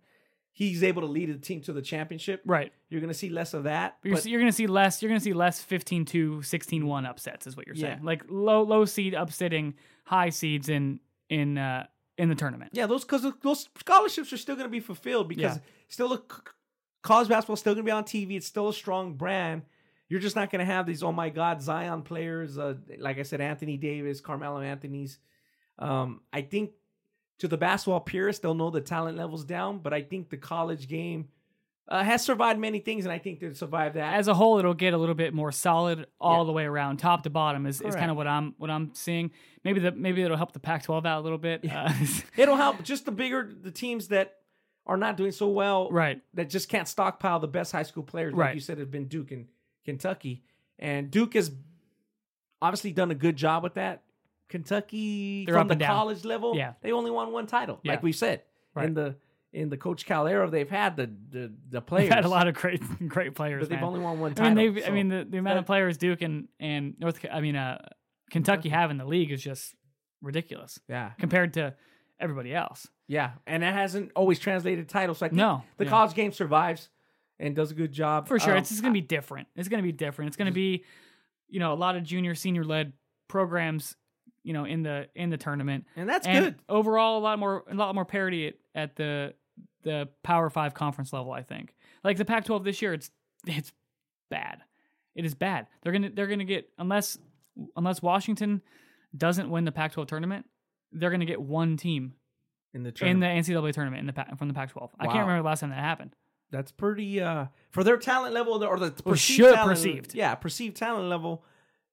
he's able to lead a team to the championship. Right. You're going to see less of that. You're, you're going to see less. You're going to see less 15-2, 16-1 upsets, is what you're saying. Yeah. Like low low seed upsetting high seeds in in uh, in the tournament. Yeah, those because those scholarships are still going to be fulfilled because Yeah. still a college basketball still going to be on TV. It's still a strong brand. You're just not going to have these oh my god Zion players. Uh, like I said, Anthony Davis, Carmelo Anthony's. Um, I think to the basketball purists, they'll know the talent levels down, but I think the college game uh, has survived many things, and I think they'll survive that. As a whole, it'll get a little bit more solid all Yeah. the way around, top to bottom. Is, is kind of what I'm what I'm seeing. Maybe the maybe it'll help the Pac-12 out a little bit. Uh, It'll help just the bigger the teams that are not doing so well, right. that just can't stockpile the best high school players, like Right. you said, have been Duke and Kentucky. And Duke has obviously done a good job with that. Kentucky They're from the down. college level, Yeah. they only won one title. Yeah. Like we said. Right. In the in the Coach Cal era, they've had the the, the They've players. had a lot of great great players. but they've only won one I title. mean, they've, I mean, the, the amount of players Duke and and North, I mean, uh, Kentucky have in the league is just ridiculous yeah. compared to everybody else. Yeah. And it hasn't always translated titles. So I think No, the yeah. college game survives and does a good job. For sure, Um, it's just gonna be different. It's gonna be different. It's gonna be, you know, a lot of junior, senior led programs, you know, in the in the tournament. and that's and good. overall, a lot more a lot more parity at, at the the Power Five conference level. I think, like the Pac-12 this year, it's it's bad. It is bad. They're gonna they're gonna get unless unless Washington doesn't win the Pac-12 tournament, they're gonna get one team In the in the NCAA tournament in the from the Pac-12. I can't remember the last time that happened. That's pretty uh for their talent level or the perceived talent, perceived. Yeah, perceived talent level.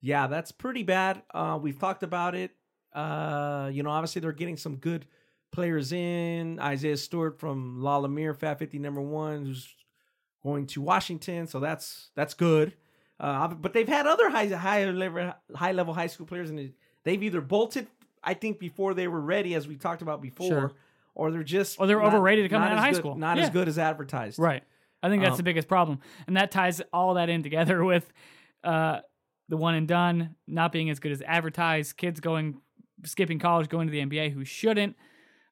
Yeah, that's pretty bad. Uh we've talked about it. Uh you know, obviously they're getting some good players in. Isaiah Stewart from La Lumiere, Fab 50 number 1 who's going to Washington, so that's that's good. Uh but they've had other high high level high level high school players and they've either bolted I think before they were ready as we talked about before Sure. or they're just Or they're not- overrated to come out of high good- school. Not Yeah. as good as advertised. Right. I think that's Um, the biggest problem. And that ties all that in together with uh, the one and done not being as good as advertised, kids going skipping college, going to the NBA who shouldn't.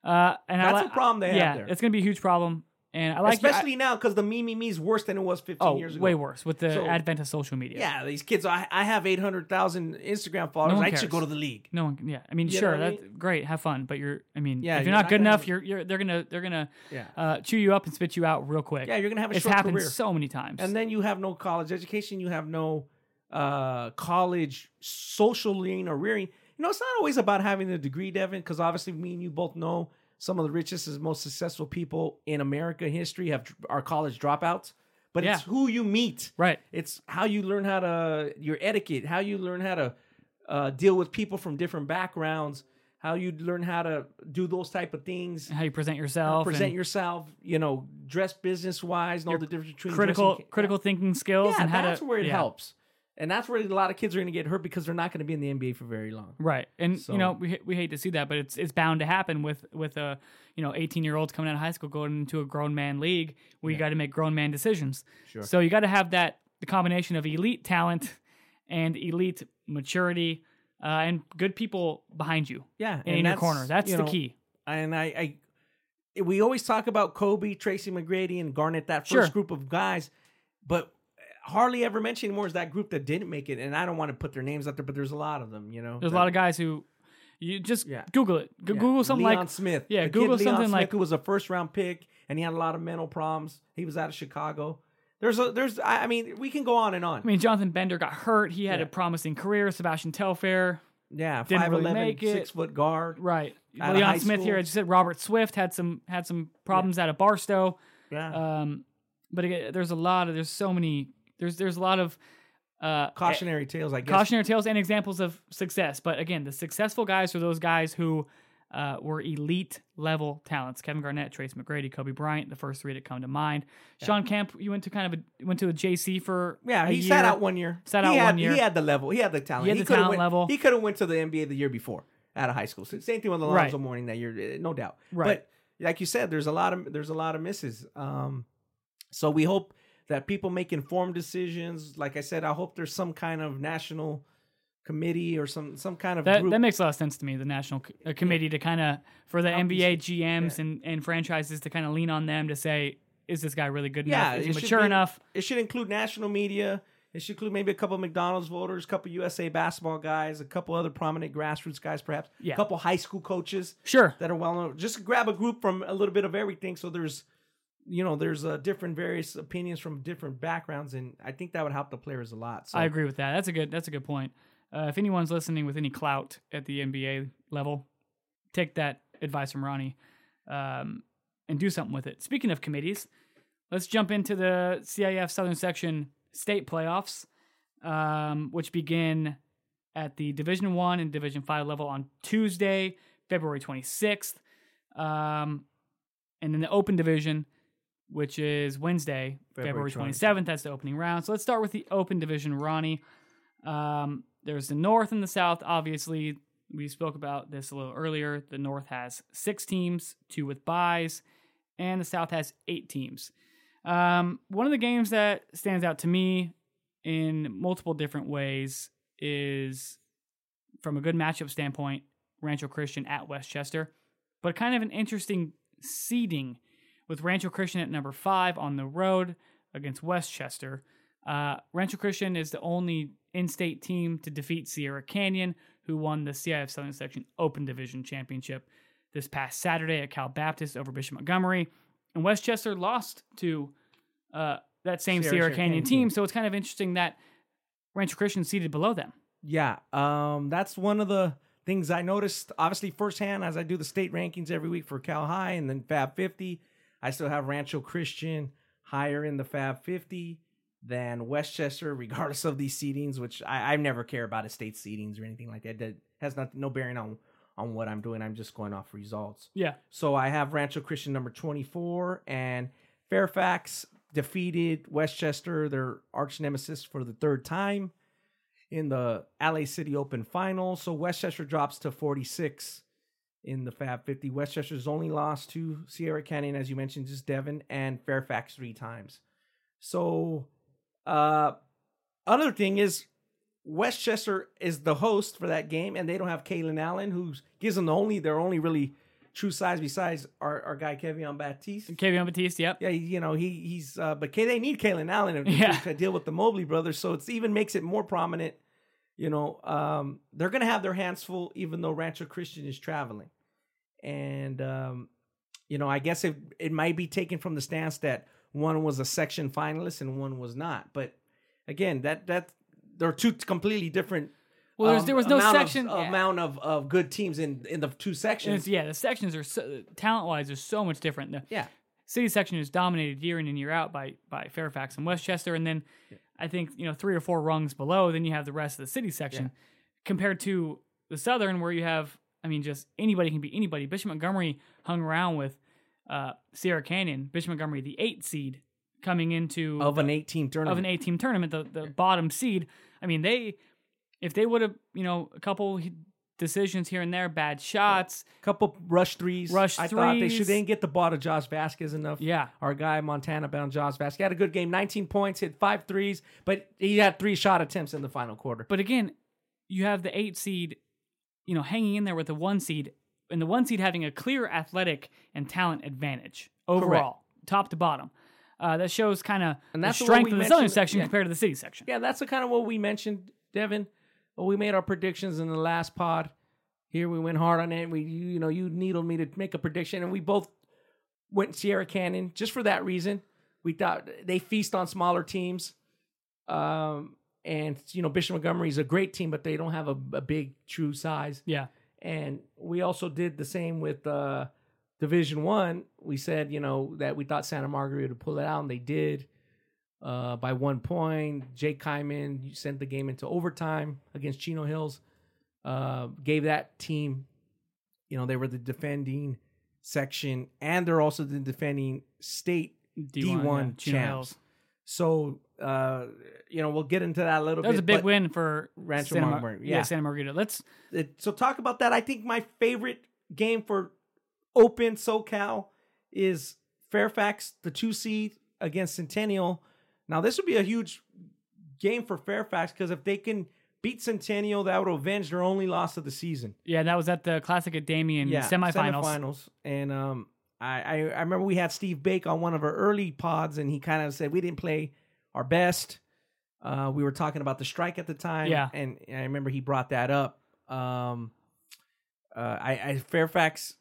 Uh, and I That's li- a problem they have yeah, there. it's going to be a huge problem. And I like Especially now because the me me me is worse than it was 15 oh, years ago. way worse with the So- advent of social media. Yeah, these kids. I I have 800,000 Instagram followers. one I should go to the league. No one. Yeah, I mean, You sure, what I that's great. Have fun, but you're. I mean, Yeah, if you're you're not, not good enough, have- you're. You're. They're gonna. They're gonna Yeah. uh, chew you up and spit you out real quick. Yeah, you're gonna have a it's short happened career. so many times. and then you have no college education. You have no uh, college social lean or rearing. You know, it's not always about having the degree, Devin, because obviously me and you both know some of the richest and most successful people in American history have are college dropouts. But it's who you meet. right. It's how you learn how to your etiquette, how you learn how to uh, deal with people from different backgrounds, how you learn how to do those type of things. How you present yourself. Present and yourself, you know, dress business wise, know Your the difference between critical dressing- critical thinking skills yeah, and how that's to. where it yeah. helps, and that's where a lot of kids are going to get hurt because they're not going to be in the NBA for very long. Right, and So- you know we we hate to see that, but it's it's bound to happen with with a you know eighteen year olds coming out of high school going into a grown man league where you got to make grown man decisions. Sure. So you got to have that the combination of elite talent and elite maturity uh, and good people behind you Yeah, and in your corner. That's you the know, key. And I, I, we always talk about Kobe, Tracy McGrady, and Garnett, that first Sure. group of guys, but hardly ever mentioned anymore is that group that didn't make it. And I don't want to put their names out there, but there's a lot of them. You know, There's a lot of guys who you just Yeah. Google it. Go- Yeah. Google something Leon like Smith. yeah, The Google Leon something Smith, like- who was a first round pick, and he had a lot of mental problems. He was out of Chicago. There's a there's I I mean we can go on and on. I mean, Jonathan Bender got hurt. He had Yeah. a promising career. Sebastian Telfair, yeah, five really eleven, six foot guard. right? Leon Smith here. school. I just said Robert Swift had some had some problems out of Barstow. Yeah, Um, but again, there's a lot of there's so many there's there's a lot of uh, cautionary tales. I guess. cautionary tales and examples of success. But again, the successful guys are those guys who uh, were elite level talents. Kevin Garnett, Tracy McGrady, Kobe Bryant, the first three that come to mind. Shawn Kemp, you went to kind of a went to a JC for Yeah, he year. sat out one year. Sat he out had, one year. He had the level. He had the talent. He had the coulda talent went, level. He could have went to the NBA the year before out of high school. So same thing with Right. Alonzo Mourning that year, eh, no doubt. Right. But like you said, there's a lot of there's a lot of misses. Um, so we hope that people make informed decisions. Like I said, I hope there's some kind of national committee or some some kind of That, group. that makes a lot of sense to me. The national c- uh, committee to kind of for the Help NBA GMs and, and franchises to kind of lean on them to say, is this guy really good Yeah, enough? Is he mature be- enough? it should include national media. It should include maybe a couple of McDonald's voters, a couple USA basketball guys, a couple other prominent grassroots guys, perhaps. Yeah. A couple high school coaches. Sure. that are well known. Just grab a group from a little bit of everything. So there's, you know, there's uh, different various opinions from different backgrounds, and I think that would help the players a lot. So I agree with that. That's a good. That's a good point. Uh, if anyone's listening with any clout at the NBA level, take that advice from Ronnie, um, and do something with it. Speaking of committees, let's jump into the CIF Southern Section state playoffs, um, which begin at the Division One and Division Five level on Tuesday, February twenty sixth, um, and then the Open Division, which is Wednesday, February February 27th. 27th. That's the opening round. So let's start with the Open Division, Ronnie. Um, there's the North and the South. Obviously, we spoke about this a little earlier. The North has six teams, two with buys, and the South has eight teams. Um, one of the games that stands out to me in multiple different ways is from a good matchup standpoint, Rancho Christian at Westchester, but kind of an interesting seeding with Rancho Christian at number five on the road against Westchester. Uh, Rancho Christian is the only in-state team to defeat Sierra Canyon, who won the CIF Southern Section Open Division Championship this past Saturday at Cal Baptist over Bishop Montgomery, and Westchester lost to uh, that same Sierra Sierra, Canyon Canyon team. team. So it's kind of interesting that Rancho Christian seated below them. yeah, um, that's one of the things I noticed. Obviously, firsthand as I do the state rankings every week for Cal High and then Fab 50, I still have Rancho Christian higher in the Fab 50 than Westchester, regardless of these seedings, which I, I never care about estate seedings or anything like that. That has not, no bearing on on what I'm doing. I'm just going off results. Yeah. So I have Rancho Christian number 24 and Fairfax defeated Westchester, their arch nemesis, for the third time in the LA City Open final. So Westchester drops to 46 in the Fab 50. Westchester's only lost to Sierra Canyon, as you mentioned, just Devon and Fairfax three times. So, uh, other thing is Westchester is the host for that game, and they don't have Kalen Allen, who gives them the only their only really true size besides our, our guy Kevin Baptiste. Kevin Batiste, yep. Yeah, you know he he's uh, but K- they need Kalen Allen to, Yeah. to deal with the Mobley brothers, so it's even makes it more prominent. You know, um, they're gonna have their hands full, even though Rancho Christian is traveling, and um, you know, I guess it it might be taken from the stance that one was a section finalist and one was not, but again, that that they're two completely different. Well, um, there was no amount of- section. yeah. amount of, of good teams in in the two sections. yeah, the sections are so, talent wise, they're so much different. The Yeah, city section is dominated year in and year out by by Fairfax and Westchester, and then I think you know three or four rungs below, then you have the rest of the city section. Compared to the southern, where you have, I mean, just anybody can be anybody. Bishop Montgomery hung around with uh, Sierra Canyon. Bishop Montgomery, the eight seed, coming into of an eighteen tournament. of an eight team tournament, the, the bottom seed. I mean, they if they would have, you know, a couple decisions here and there, bad shots. a couple rush threes. Rush I thought they should. They didn't get the ball to Josh Vasquez enough. Yeah. Our guy Montana bound Josh Vasquez had a good game. 19 points, hit five threes, but he had three shot attempts in the final quarter. But again, you have the eight seed, you know, hanging in there with the one seed, and the one seed having a clear athletic and talent advantage overall, top to bottom. Uh, that shows kind of the strength of the southern section yeah. compared to the city section. Yeah, that's the kind of what we mentioned, Devin. Well, we made our predictions in the last pod. Here we went hard on it. We, you, you know, you needled me to make a prediction, and we both went Sierra Canyon just for that reason. We thought they feast on smaller teams, um, and you know Bishop Montgomery is a great team, but they don't have a, a big true size. Yeah. And we also did the same with uh, Division One. We said, you know, that we thought Santa Margarita would pull it out, and they did uh, by one point. Jake Kyman sent the game into overtime against Chino Hills. Uh, gave that team, you know, they were the defending section, and they're also the defending state D1, D1 yeah, Chino champs. So, uh, you know, we'll get into that a little bit. That was a big win for Rancho Santa Mar- yeah. yeah. Santa Margarita. Let's it- so talk about that. I think my favorite game for Open SoCal is Fairfax, the two seed against Centennial. Now this would be a huge game for Fairfax because if they can beat Centennial, that would avenge their only loss of the season. yeah, that was at the Classic at Damien semifinals. semifinals. And um, I, I I remember we had Steve Baik on one of our early pods, and he kind of said we didn't play our best. Uh, we were talking about the strike at the time, Yeah. and I remember he brought that up. Um, uh, I, I Fairfax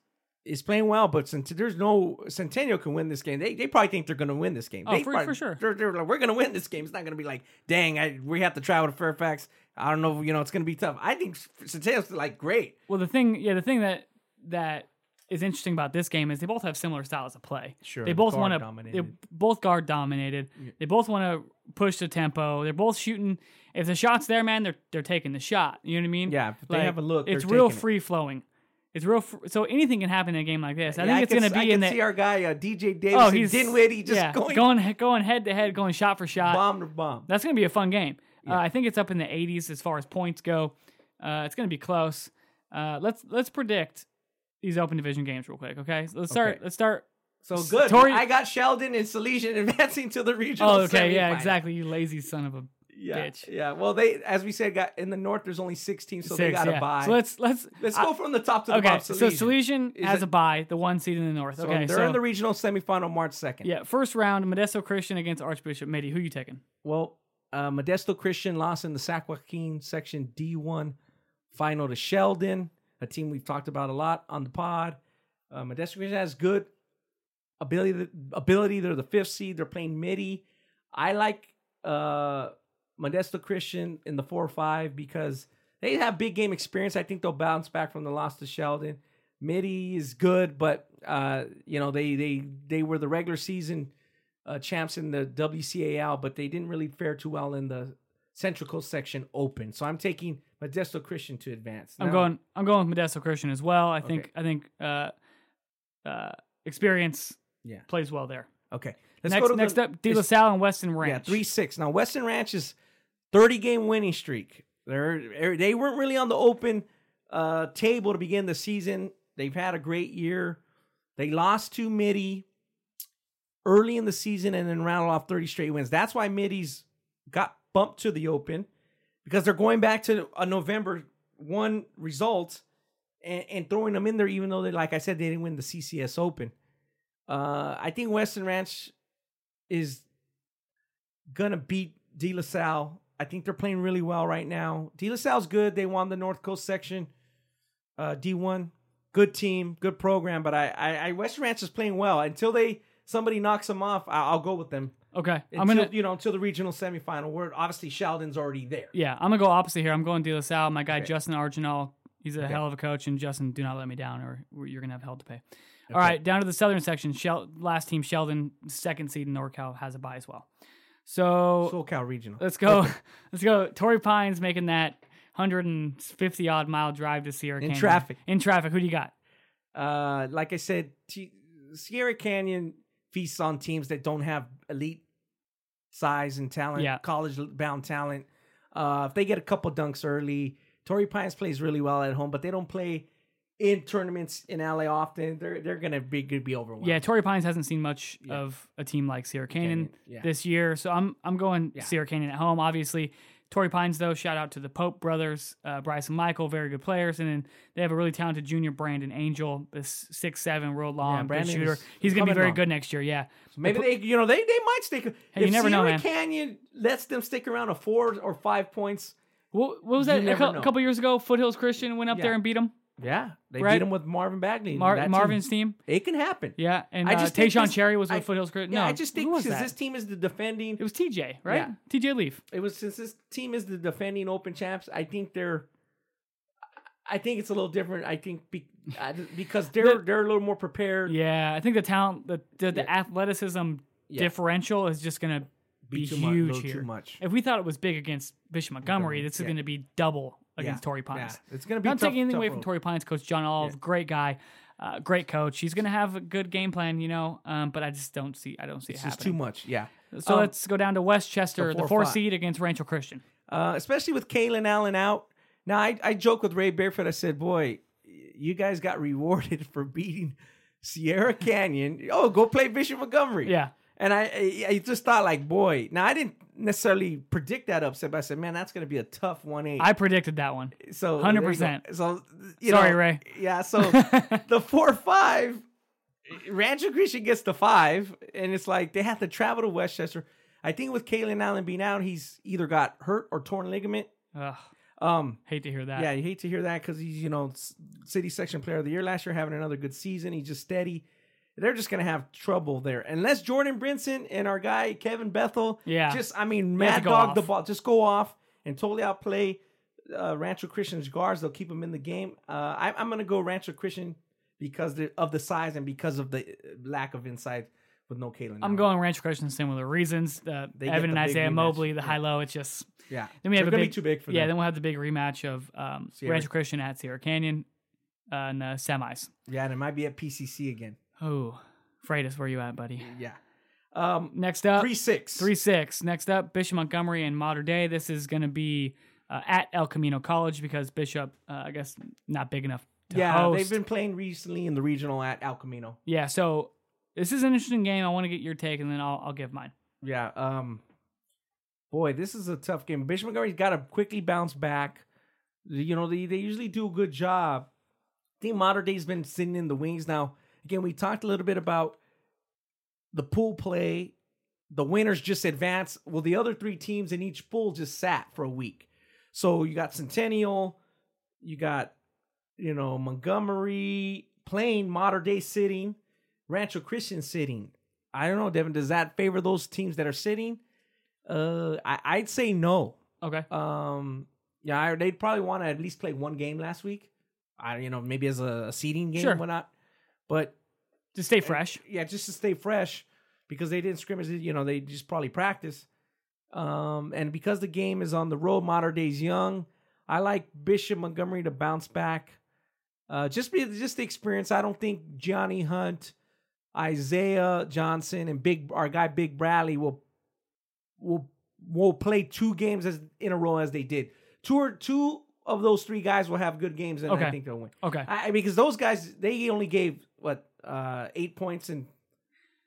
is playing well, but since there's no Centennial can win this game, they, they probably think they're going to win this game. Oh, They for- probably- for sure. They're, they're like, we're going to win this game. It's not going to be like, dang, I, we have to travel to Fairfax. I don't know, you know, it's going to be tough. I think Centennial's like great. Well, the thing, yeah, the thing that that is interesting about this game is they both have similar styles of play. Sure, they both want to. They're both guard dominated. They both want to push the tempo. They're both shooting. If the shot's there, man, they're they're taking the shot. You know what I mean? Yeah, if they have a look, It's real it. free flowing. It's real. Fr- so anything can happen in a game like this. I Yeah, think it's going to be I in can the. see our guy uh, DJ Davis. oh, he's Dinwiddie just yeah, going, going going head to head, going shot for shot. bomb to bomb. That's going to be a fun game. Uh, I think it's up in the 80s as far as points go. Uh, it's going to be close. Uh, let's let's predict these open division games real quick. Okay, so let's start. Okay. Let's start. So good. Tori- I got Sheldon and Salesian advancing to the regional. Oh, okay, yeah, exactly. You lazy son of a Yeah, bitch. yeah. Well, they, as we said, got in the north. There's only six teams, so they got to yeah. buy. So let's let's Let's go from the top to the okay. bottom. So Salesian Is has it- a bye, the one seed in the north. So okay, they're so in the regional semifinal March second. yeah, first round, Modesto Christian against Archbishop Mitty. Who you taking? Well, uh, Modesto Christian lost in the Sac Joaquin Section D1 final to Sheldon, a team we've talked about a lot on the pod. Uh, Modesto Christian has good ability. Ability. They're the fifth seed. They're playing Mitty. I like uh, Modesto Christian in the four or five because they have big game experience. I think they'll bounce back from the loss to Sheldon. Mitty is good, but uh, you know they they they were the regular season uh, champs in the WCAL, but they didn't really fare too well in the Central Coast section open. So I'm taking Modesto Christian to advance. I'm going. I'm going with Modesto Christian as well. I think. Okay. I think uh, uh, experience Yeah. plays well there. Okay. Let's next go to next the, up, De La Salle and Weston Ranch. Yeah, three six. Now Weston Ranch is thirty game winning streak. They're they weren't really on the open uh, table to begin the season. They've had a great year. They lost to Mitty early in the season and then rattled off thirty straight wins. That's why Mitty's got bumped to the open because they're going back to a November one result. and, and throwing them in there, even though they, like I said, they didn't win the CCS Open. Uh, I think Weston Ranch is gonna beat De La Salle. I think they're playing really well right now. De La Salle's good. They won the North Coast section, uh, D1. Good team, good program. But I, I, I Weston Ranch is playing well. Until they somebody knocks them off, I, I'll go with them. Okay, Until, I'm gonna you know until the regional semifinal. Where obviously Sheldon's already there. yeah, I'm gonna go opposite here. I'm going De La Salle. My guy Okay. Justin Argenal, he's a Okay. hell of a coach, and Justin, do not let me down, or you're gonna have hell to pay. All right, down to the southern section. Shel- last team Sheldon, second seed in NorCal, has a bye as well. So SoCal Regional. let's go. let's go. Torrey Pines making that 150 odd mile drive to Sierra In Canyon. traffic. In traffic. Who do you got? Uh, like I said, T- Sierra Canyon feasts on teams that don't have elite size and talent, Yeah. college bound talent. Uh, if they get a couple dunks early, Torrey Pines plays really well at home, but they don't play in tournaments in LA often. They're they're gonna be could be overwhelmed. Yeah, Torrey Pines hasn't seen much Yeah. of a team like Sierra Canyon Canyon, yeah. this year, so I'm I'm going Yeah. Sierra Canyon at home. Obviously, Torrey Pines though. Shout out to the Pope brothers, uh, Bryce and Michael, very good players, and then they have a really talented junior Brandon Angel, this six seven real long Brandon shooter. He's gonna be very on. good next year. Yeah, So maybe they you know they they might stick. Hey, you if never know, Sierra man. Canyon lets them stick around a four or five points. what, what was that? A, couple years ago, Foothills Christian went up Yeah. there and beat them. Yeah, they Right. beat them with Marvin Bagley. Mar- that team- Marvin's team. it can happen. Yeah, and I uh, just think Tayshawn this- Cherry was with I- Foothills. Yeah, no, I just think since this team is the defending It was TJ, right? Yeah. TJ Leaf. it was since this team is the defending open champs i think they're i think it's a little different i think be, I- because they're The- they're a little more prepared Yeah, I think the talent, the the, the Yeah. athleticism Yeah. differential is just going to be, too huge little here. too much If we thought it was big against Bishop Montgomery, this is yeah. going to be double against Yeah, Torrey Pines. yeah. it's gonna be Not tough, taking anything away from. Torrey Pines, Coach John Olive, Yeah. great guy, uh, great coach. He's going to have a good game plan, you know. Um, but I just don't see, I don't see it's it just too much yeah So Um, let's go down to Westchester, the the four four five. seed against Rancho Christian. uh, especially with Kalen Allen out. Now I, I joke with Ray Barefoot. I said, "Boy, you guys got rewarded for beating Sierra Canyon. Oh, go play Bishop Montgomery." Yeah. And I, I, I just thought, like, boy. Now I didn't necessarily predict that upset, but I said, "Man, that's going to be a tough one eight." I predicted that one. So go. 100%. So you Sorry, know, Ray. Yeah. So the four five, Rancho Christian gets the five, and it's like they have to travel to Westchester. I think with Kalen Allen being out, he's either got hurt or torn ligament. Ugh, Um, hate to hear that. yeah, you hate to hear that because he's you know city section player of the year last year, having another good season. He's just steady. They're just gonna have trouble there unless Jordan Brinson and our guy Kevin Bethel. Yeah. just I mean, mad to go dog the off. ball, just go off and totally outplay uh, Rancho Christian's guards. They'll keep them in the game. Uh, I, I'm gonna go Rancho Christian because of the size and because of the uh, lack of inside with no Kalen. I'm going Rancho Christian for similar reasons. Uh, They Evan and the Isaiah rematch. Mobley, the Yeah. high low. It's just Yeah, then we have They're a gonna big be too big for yeah. them. Then we'll have the big rematch of um, Rancho Christian at Sierra Canyon uh, in the semis. Yeah, and it might be at PCC again. Oh, Freitas, where are you at, buddy? Yeah. Um, Next up, three six. three six. Next up, Bishop Montgomery and Mater Dei. This is going to be uh, at El Camino College because Bishop, uh, I guess, not big enough to Yeah, host. they've been playing recently in the regional at El Camino. Yeah, so this is an interesting game. I want to get your take, and then I'll I'll give mine. Yeah. Um, boy, this is a tough game. Bishop Montgomery's got to quickly bounce back. You know, they, they usually do a good job. I think Mater Dei's been sitting in the wings now. Again, we talked a little bit about the pool play. The winners just advance. Well, the other three teams in each pool just sat for a week. So you got Centennial, you got, you know, Montgomery Plain, Mater Dei sitting, Rancho Christian sitting. I don't know, Devin. Does that favor those teams that are sitting? Uh, I, I'd say no. Okay. Um, yeah, they'd probably want to at least play one game last week. I, you know, maybe as a, a seeding game, Sure. whatnot. But To stay fresh. yeah, just to stay fresh because they didn't scrimmage. You know, they just probably practice. Um, and because the game is on the road, Mater Dei's young, I like Bishop Montgomery to bounce back. Uh, just be just the experience. I don't think Johnny Hunt, Isaiah Johnson, and Big our guy Big Bradley will will will play two games as in a row as they did. Two or two of those three guys will have good games, and I think they'll win. Okay. I, because those guys they only gave what uh eight points and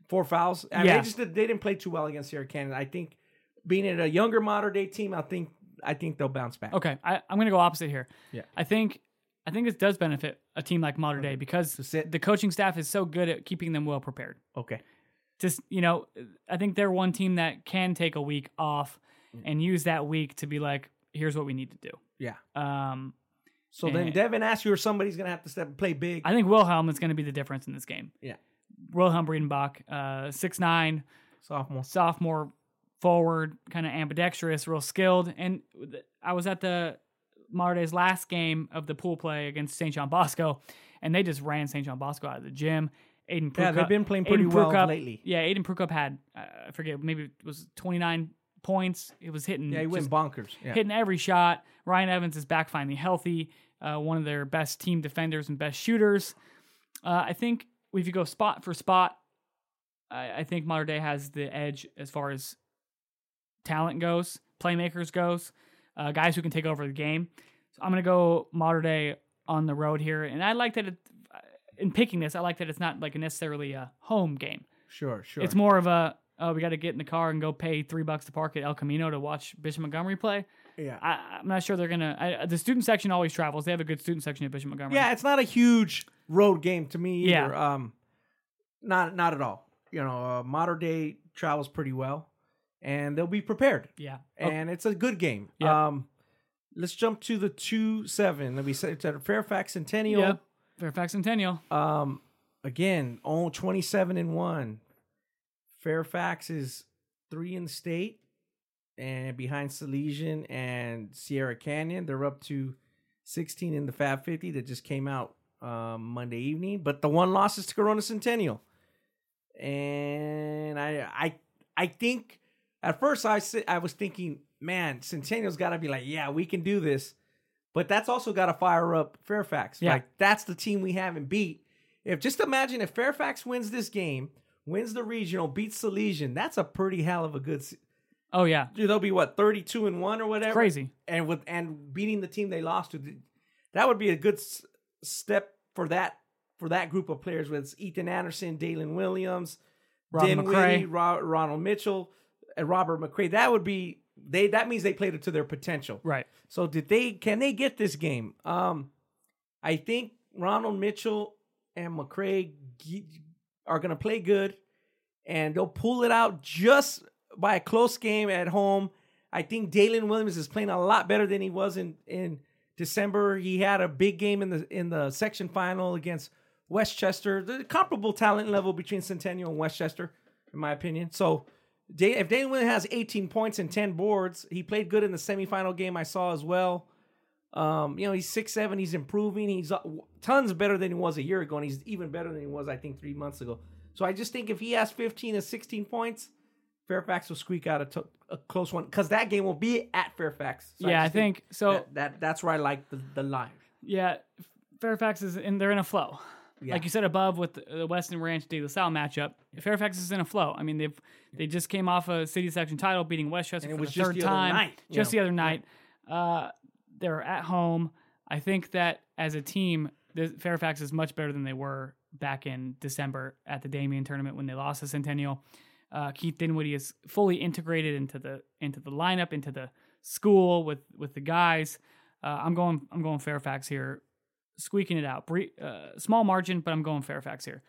four fouls. I mean, Yeah. they just did, they didn't play too well against Sierra Canyon. I think being in a younger Mater Dei team, I think I think they'll bounce back. Okay, I, I'm going to go opposite here. Yeah. I think I think this does benefit a team like Mater Dei because the coaching staff is so good at keeping them well prepared. Okay. Just you know, I think they're one team that can take a week off Mm. and use that week to be like, here's what we need to do. Yeah. Um, So then Devin asked you, or somebody's gonna have to step play big. I think Wilhelm is going to be the difference in this game. Yeah. Wilhelm Breidenbach, uh, six nine, Sophomore. sophomore, forward, kind of ambidextrous, real skilled. And I was at the Day's last game of the pool play against St. John Bosco, and they just ran St. John Bosco out of the gym. Aiden Prukup, Yeah, they've been playing pretty Aiden well Prukup- lately. Yeah, Aiden Prukup had uh, I forget maybe it was 29 points. It was hitting Yeah, he went bonkers. Yeah. hitting every shot. Ryan Evans is back finally healthy. Uh, one of their best team defenders and best shooters. Uh, I think if you go spot for spot, I, I think Mater Dei has the edge as far as talent goes, playmakers goes, uh, guys who can take over the game. So I'm gonna go Mater Dei on the road here, and I like that. It, in picking this, I like that it's not like necessarily a home game. Sure, sure. It's more of a oh, we got to get in the car and go pay three bucks to park at El Camino to watch Bishop Montgomery play. yeah. I, I'm not sure they're gonna. I, the student section always travels. They have a good student section at Bishop Montgomery. Yeah, it's not a huge road game to me Yeah. Um, not not at all. You know, uh, Mater Dei travels pretty well, and they'll be prepared. yeah. Oh, And it's a good game. Yep. Um, let's jump to the two seven. Let me say it's at Fairfax Centennial. Yep. Fairfax Centennial. Um, again, on 27 and 1. Fairfax is three in the state, and behind Salesian and Sierra Canyon, they're up to 16 in the Fab 50 that just came out um, Monday evening. But the one loss is to Corona Centennial, and I, I, I think at first I I was thinking, man, Centennial's got to be like, yeah, we can do this. But that's also got to fire up Fairfax. Yeah. Like that's the team we haven't beat. If just imagine if Fairfax wins this game, wins the regional, beats Salesian, that's a pretty hell of a good. se- Oh yeah. Dude, they'll be what thirty two and one or whatever. Crazy. And with and beating the team they lost to, that would be a good s- step for that for that group of players with Ethan Anderson, Dalen Williams, Rob Dinwiddie. Ro- Ronald Mitchell, and Robert McCray. That would be they. That means they played it to their potential. Right. So did they? Can they get this game? Um, I think Ronald Mitchell and McCray are going to play good, and they'll pull it out just by a close game at home. I think Dalen Williams is playing a lot better than he was in in December. He had a big game in the in the section final against Westchester. The comparable talent level between Centennial and Westchester, in my opinion. So. If Dalen Williams has 18 points and 10 boards, he played good in the semifinal game I saw as well. Um, you know, he's six seven. He's improving. He's uh, tons better than he was a year ago, and he's even better than he was, I think, three months ago. So I just think if he has 15 to 16 points, Fairfax will squeak out a, close one because that game will be at Fairfax. So yeah, I just think so. that, that that's where I like the, the line. yeah, Fairfax is in. They're in a flow. Yeah. Like you said above with the Weston Ranch De La Salle matchup, Fairfax is in a flow. I mean, they've they just came off a city section title, beating Westchester for was the just third the other time, night, just the other night. Uh, they're at home. I think that as a team, Fairfax is much better than they were back in December at the Damien tournament when they lost to Centennial. Uh, Keith Dinwiddie is fully integrated into the into the lineup, into the school with with the guys. Uh, I'm going I'm going Fairfax here, squeaking it out. Uh, small margin, but I'm going Fairfax here.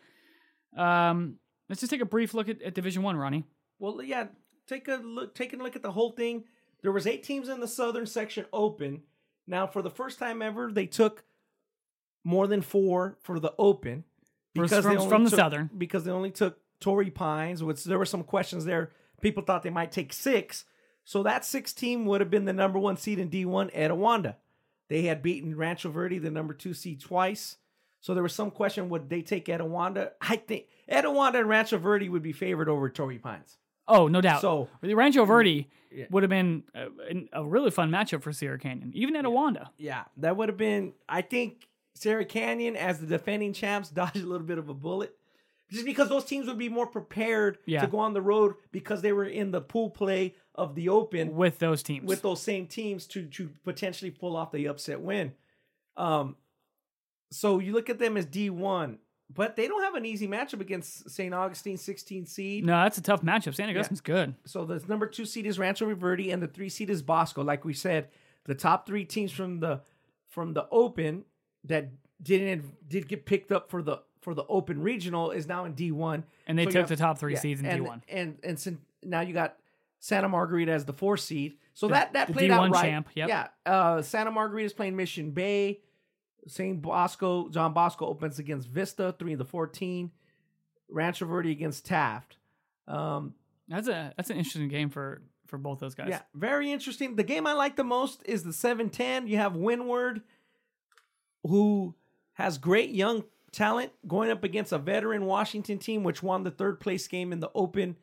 Um, let's just take a brief look at, at Division One, Ronnie. Well, yeah, take a look. Taking a look at the whole thing. There was eight teams in the southern section open. Now, for the first time ever, they took more than four for the open they from- only from the took- Southern. Because they only took Torrey Pines, which there were some questions there. People thought they might take six, so that six team would have been the number one seed in D one, Etiwanda. They had beaten Rancho Verde, the number two seed, twice. So there was some question: would they take Etiwanda? I think Etiwanda and Rancho Verde would be favored over Torrey Pines. Oh, no doubt. So the Rancho Verde Yeah. would have been a, a really fun matchup for Sierra Canyon, even Etiwanda. Yeah, that would have been. I think Sierra Canyon, as the defending champs, dodged a little bit of a bullet, just because those teams would be more prepared Yeah. to go on the road because they were in the pool play of the Open with those teams. with those same teams to to potentially pull off the upset win. Um, so you look at them as D one, but they don't have an easy matchup against St. Augustine, 16 seed. no, that's a tough matchup. St. Augustine's good. So the number two seed is Rancho Verde, and the three seed is Bosco. Like we said, the top three teams from the from the Open that didn't did get picked up for the for the open regional is now in D1. And they So took have- the top three Yeah, seeds in D1. And and sin- now you got Santa Margarita as the four seed. So that that the played D1 out right. champ, yep. Yeah. Uh, Santa Margarita's playing Mission Bay. St. Bosco, John Bosco opens against Vista, three of the fourteen. Rancho Verde against Taft. Um, That's a that's an interesting game for for both those guys. yeah, very interesting. The game I like the most is the 7-10. You have Windward, who has great young talent going up against a veteran Washington team, which won the third place game in the Open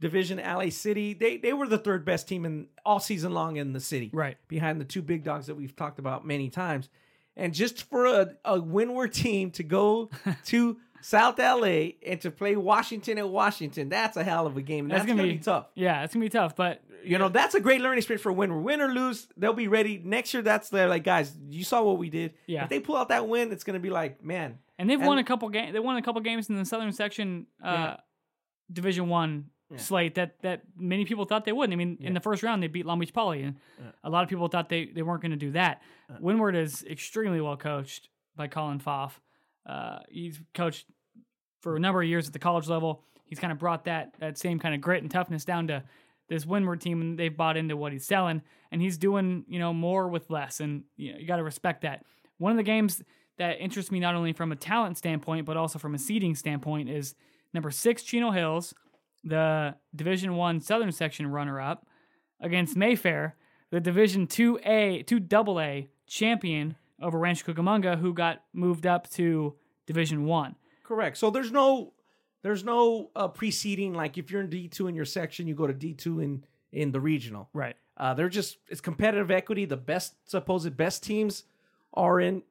Division. LA City, they they were the third best team in all season long in the city, Right. behind the two big dogs that we've talked about many times. And just for a, a Windward team to go to South LA and to play Washington at Washington, that's a hell of a game. And that's, gonna, be tough Yeah, it's gonna be tough, but you know that's a great learning experience for win. Win or lose, they'll be ready next year. That's their like guys. You saw what we did. Yeah. If they pull out that win, it's gonna be like man. and they've And- won a couple games. They won a couple games in the Southern Section uh, Yeah. Division One Yeah. slate that that many people thought they wouldn't. I mean, Yeah. in the first round they beat Long Beach Poly, and Yeah. a lot of people thought they, they weren't going to do that. Uh. Windward is extremely well coached by Colin Foff. Uh, he's coached for a number of years at the college level. He's kind of brought that that same kind of grit and toughness down to this Windward team, and they've bought into what he's selling. And he's doing you know more with less, and you, know, you got to respect that. One of the games that interests me not only from a talent standpoint but also from a seeding standpoint is number six Chino Hills, the Division One Southern Section runner-up, against Mayfair, the Division Two A, Two Double A champion over Rancho Cucamonga, who got moved up to Division One. Correct. So there's no there's no uh, preceding. Like if you're in D two in your section, you go to D two in in the regional. Right. Uh, they're just it's competitive equity. The best supposed best teams are in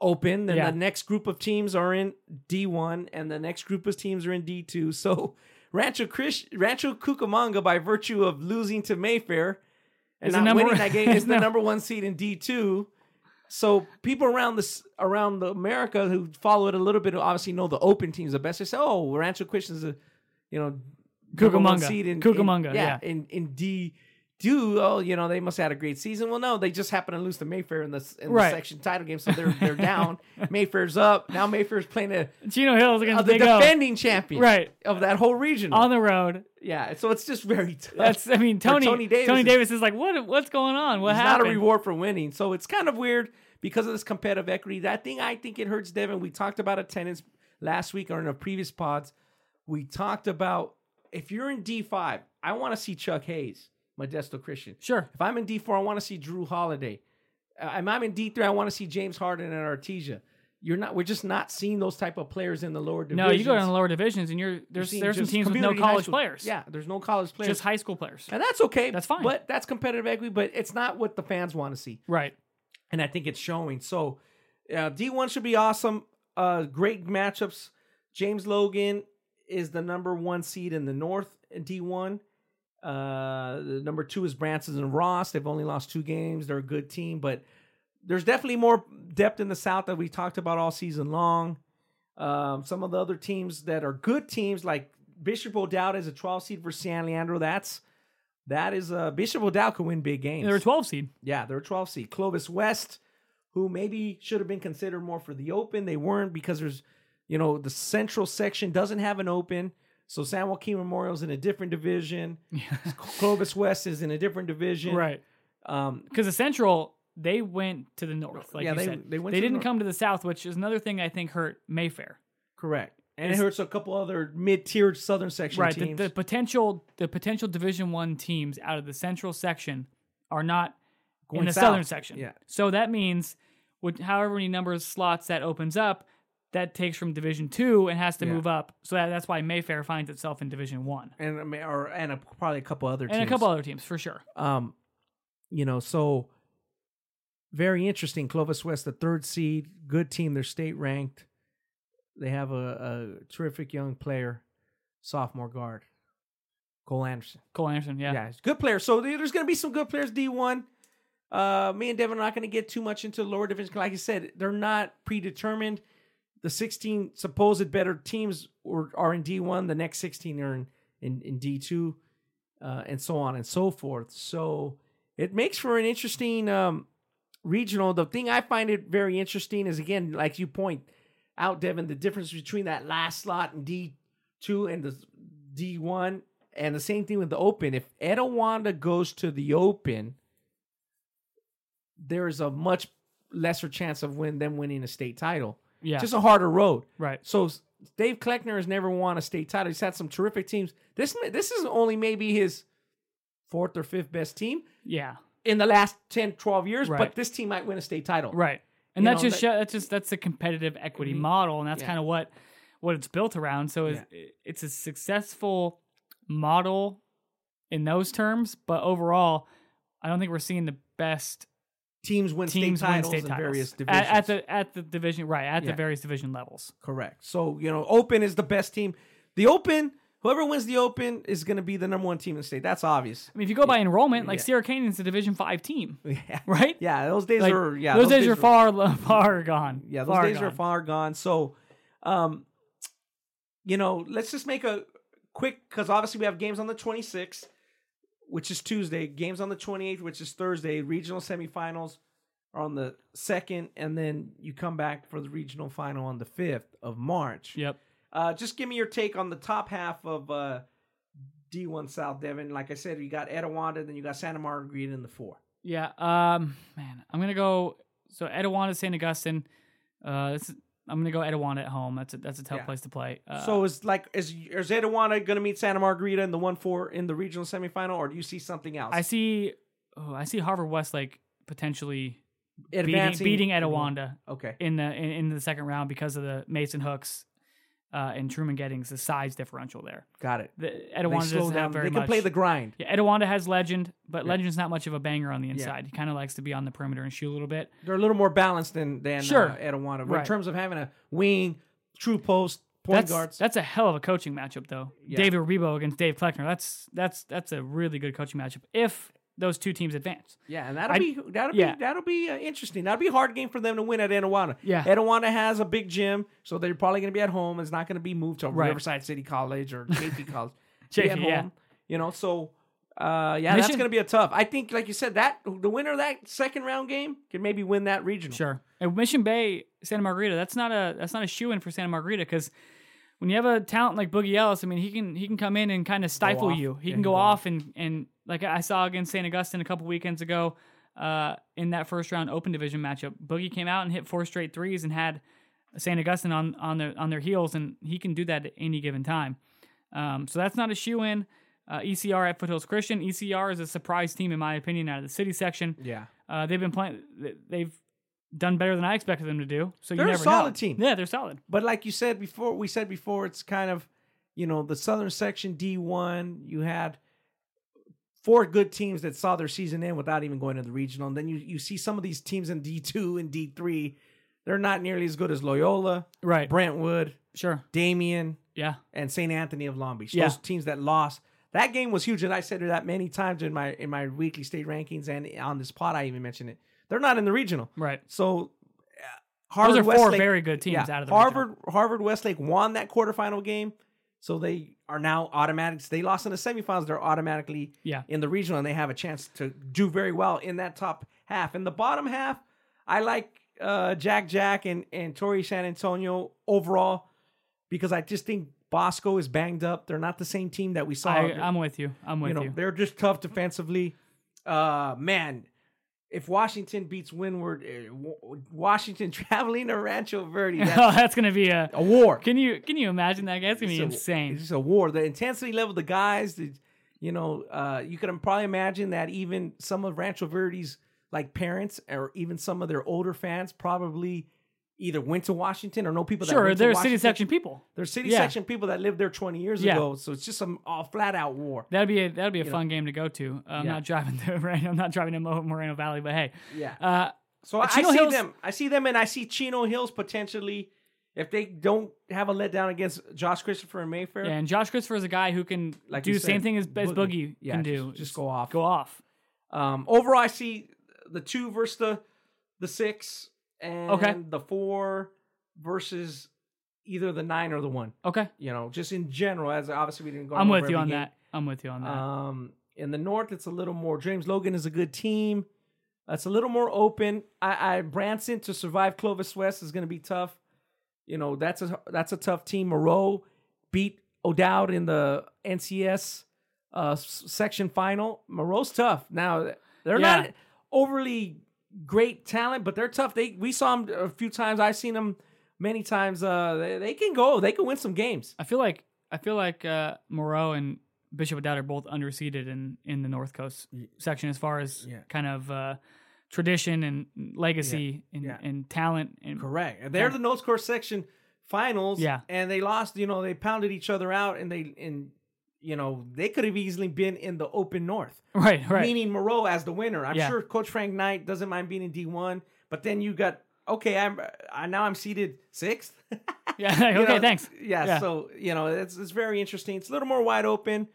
open. Then Yeah. the next group of teams are in D one, and the next group of teams are in D two. So Rancho Chris, Rancho Cucamonga, by virtue of losing to Mayfair and not number- winning that game, is the number one seed in D two. So people around this around the America who follow it a little bit obviously know the open teams the best. They say, "Oh, Rancho Christian's a you know Cucamonga. seed in Cucamonga, in, yeah. in in D do oh you know they must have had a great season. Well, no, they just happen to lose to Mayfair in the in Right. the section title game, so they're they're down. Mayfair's up now. Mayfair's playing a, Chino Hills against uh, the Big O. defending champion Right. of that whole region. On the road. yeah, so it's just very tough. That's I mean Tony Tony Davis Tony is- Davis is like what what's going on? What happened? not a reward for winning. So it's kind of weird because of this competitive equity. That thing I think it hurts Devin. We talked about attendance last week or in our previous pods. We talked about if you're in D5, I want to see Chuck Hayes, Modesto Christian. Sure. If I'm in D4, I want to see Jrue Holiday. Uh, if I'm in D3, I want to see James Harden and Artesia. You're not. We're just not seeing those type of players in the lower divisions. No, you go down the lower divisions and you're You're there's there's some teams with no college players. Yeah, there's no college players. Just high school players. and that's okay. That's fine. But that's competitive equity. But it's not what the fans want to see Right. and I think it's showing. So, uh, D1 should be awesome. Uh, great matchups. James Logan is the number one seed in the North in D1. Uh, number two is Branson and Ross. They've only lost two games. They're a good team, but there's definitely more depth in the South that we talked about all season long. Um, some of the other teams that are good teams, like Bishop O'Dowd is a 12 seed for San Leandro. That's that is uh, Bishop O'Dowd could win big games. They're a 12 seed. Yeah, they're a 12 seed. Clovis West, who maybe should have been considered more for the open. They weren't because there's, you know, the central section doesn't have an open. So San Joaquin Memorial's in a different division. Clovis West is in a different division. right. Um, Because the Central, they went to the north, like Yeah, you they- said. they went they didn't north. come to the south, which is another thing I think hurt Mayfair. correct. And it hurts a couple other mid-tiered southern section right. The, teams. the potential the potential Division One teams out of the Central section are not in the south. Southern section. Yeah. So that means, with however many numbers of slots that opens up, that takes from Division Two and has to Yeah. move up. So that, that's why Mayfair finds itself in Division One and or and a, probably a couple other teams. and a couple other teams for sure. Um, you know, so very interesting. Clovis West, the third seed, good team. They're state ranked. They have a, a terrific young player, sophomore guard, Cole Anderson. Cole Anderson, yeah. Yeah, good player. So there's going to be some good players. D one. Uh, me and Devin are not going to get too much into the lower division. Like I said, they're not predetermined. The 16 supposed better teams are, are in D1. The next 16 are in, in, in D2, uh, and so on and so forth. So it makes for an interesting um, regional, the thing I find it very interesting is again, like you point out, Devin, the difference between that last slot in D two and the D one, and the same thing with the Open. If Etiwanda goes to the Open, there is a much lesser chance of win them winning a state title. Yeah. Just a harder road. right. So Dave Kleckner has never won a state title. He's had some terrific teams. This this is only maybe his fourth or fifth best team Yeah. in the last 10, 12 years, Right. but this team might win a state title. Right. And You that's know, just that- that's just that's a competitive equity Mhm. model, and that's Yeah. kind of what what it's built around. So it's, it's a successful model in those terms, but overall, I don't think we're seeing the best Teams win teams state win titles state in titles various At- divisions. at, the at the division right at Yeah. the various division levels. Correct. So, you know, Open is the best team. The Open, whoever wins the Open is going to be the number one team in the state. That's obvious. I mean, if you go by enrollment, like Yeah. Sierra Canyon's a Division Five team, Yeah. right? Yeah, those days Like, are yeah, those, days, are are- far far gone. Yeah, those far days are far gone. So, um, you know, let's just make a quick because obviously we have games on the 26th, which is Tuesday. Games on the 28th, which is Thursday. Regional semifinals are on the second, and then you come back for the regional final on the 5th of March. Yep. Uh, just give me your take on the top half of uh, D1 South Devin. Like I said, you got Etiwanda, then you got Santa Margarita in the four. Yeah. Um. Man, I'm gonna go. So Etiwanda, St. Augustine. Uh. This is, I'm gonna go Etiwanda at home. That's a that's a tough Yeah. place to play. Uh, So is like is is Etiwanda going to meet Santa Margarita in the one four in the regional semifinal, or do you see something else? I see. Oh, I see Harvard Westlake potentially beating, Advancing- beating Etiwanda Okay, in the in, in the second round because of the Mason Hooks. Uh, and Truman Gettings, the size differential there. got it. The They Etiwanda slow doesn't down. have very much. They can much. play the grind. yeah, Etiwanda has Legend, but Yeah. Legend's not much of a banger on the inside. He kind of likes to be on the perimeter and shoot a little bit. They're a little more balanced than than Sure. uh, Etiwanda in terms of having a wing, true post, point that's, guards. That's a hell of a coaching matchup, though. Yeah. David Rebibo against Dave Kleckner. That's that's that's a really good coaching matchup. If those two teams advance, yeah, and that'll I- be that'll yeah. be that'll be uh, interesting. That'll be a hard game for them to win at Etiwanda. Yeah. Etiwanda has a big gym, so they're probably going to be at home. It's not going to be moved to Right. Riverside City College or JP College. JP, at yeah. home. You know, so uh, yeah, that's going to be a tough. I think, like you said, that the winner of that second round game can maybe win that regional. sure. And Mission Bay, Santa Margarita. That's not a that's not a shoe in for Santa Margarita because when you have a talent like Boogie Ellis, I mean, he can he can come in and kind of stifle you. He Yeah, can go go off and and like I saw against St. Augustine a couple weekends ago. Uh, in that first round open division matchup, Boogie came out and hit four straight threes and had St. Augustine on on their on their heels, and he can do that at any given time. Um, so that's not a shoe in. Uh, ECR at Foothills Christian. ECR is a surprise team in my opinion out of the city section. Yeah. Uh, they've been playing. They've done better than I expected them to do. So They're a you never solid know. team. Yeah, they're solid. But like you said before, we said before, it's kind of, you know, the Southern Section D1. You had four good teams that saw their season end without even going to the regional, and then you you see some of these teams in D2 and D3. They're not nearly as good as Loyola, Right. Brentwood, Sure. Damien, Yeah. and St. Anthony of Long Beach. Yeah. Those teams that lost. That game was huge, and I said that many times in my in my weekly state rankings and on this pod. I even mentioned it. They're not in the regional, Right. so uh, Those Harvard are four Westlake, very good teams yeah, out of the Harvard regional. Harvard Westlake won that quarterfinal game, so they are now automatic. They lost in the semifinals. They're automatically Yeah. in the regional, and they have a chance to do very well in that top half. In the bottom half, I like uh, Jack Jack and and Torrey San Antonio overall because I just think Bosco is banged up. They're not the same team that we saw. I, I'm with you. I'm with you know, you. they're just tough defensively. Uh, man, if Washington beats Windward, uh, Washington traveling to Rancho Verde, that's oh, that's gonna be a. a war. Can you can you imagine that? That's gonna be a- insane. It's just a war. The intensity level, the guys, the, you know, uh, you can probably imagine that even some of Rancho Verde's like parents or even some of their older fans probably either went to Washington or know people that Sure, to they're city section people. They're city Yeah. section people that lived there 20 years Yeah. ago. So it's just some all flat out war. That'd be a that'd be a You fun game to go to. Uh, I'm Yeah. not driving to right. I'm not driving to Moreno Valley, but hey, Yeah. uh, So I, see them. I see them, and I see Chino Hills potentially if they don't have a letdown against Josh Christopher and Mayfair. yeah, and Josh Christopher is a guy who can Like do the same thing as, as Boogie. Yeah, can just- do. just go off. Go off. Um, overall, I see the two versus the the six, and Okay. the four versus either the nine or the one. Okay, You know, just in general. As obviously we didn't go. I'm with you on game. that. I'm with you on that. Um, in the north, it's a little more. James Logan is a good team. That's a little more open. I, I Branson to survive Clovis West is going to be tough. You know, that's a that's a tough team. Moreau beat O'Dowd in the NCS uh, section final. Moreau's tough. Now they're Yeah. not overly great talent, but they're tough. They we saw them a few times. I've seen them many times. Uh, they, they can go. They can win some games. I feel like I feel like uh, Moreau and Bishop O'Dowd are both underseeded in in the North Coast section as far as Yeah. kind of uh, tradition and legacy and, Yeah. and talent. And Correct. They're Yeah. the North Coast section finals. Yeah. And they lost, you know, they pounded each other out and they and you know, they could have easily been in the open north. right, right, Meaning Moreau as the winner. I'm Yeah. sure Coach Frank Knight doesn't mind being in D one, but then you got okay, I'm I, now I'm seated sixth. yeah. Okay, know, thanks. Yeah, Yeah. so you know, it's it's very interesting. It's a little more wide open.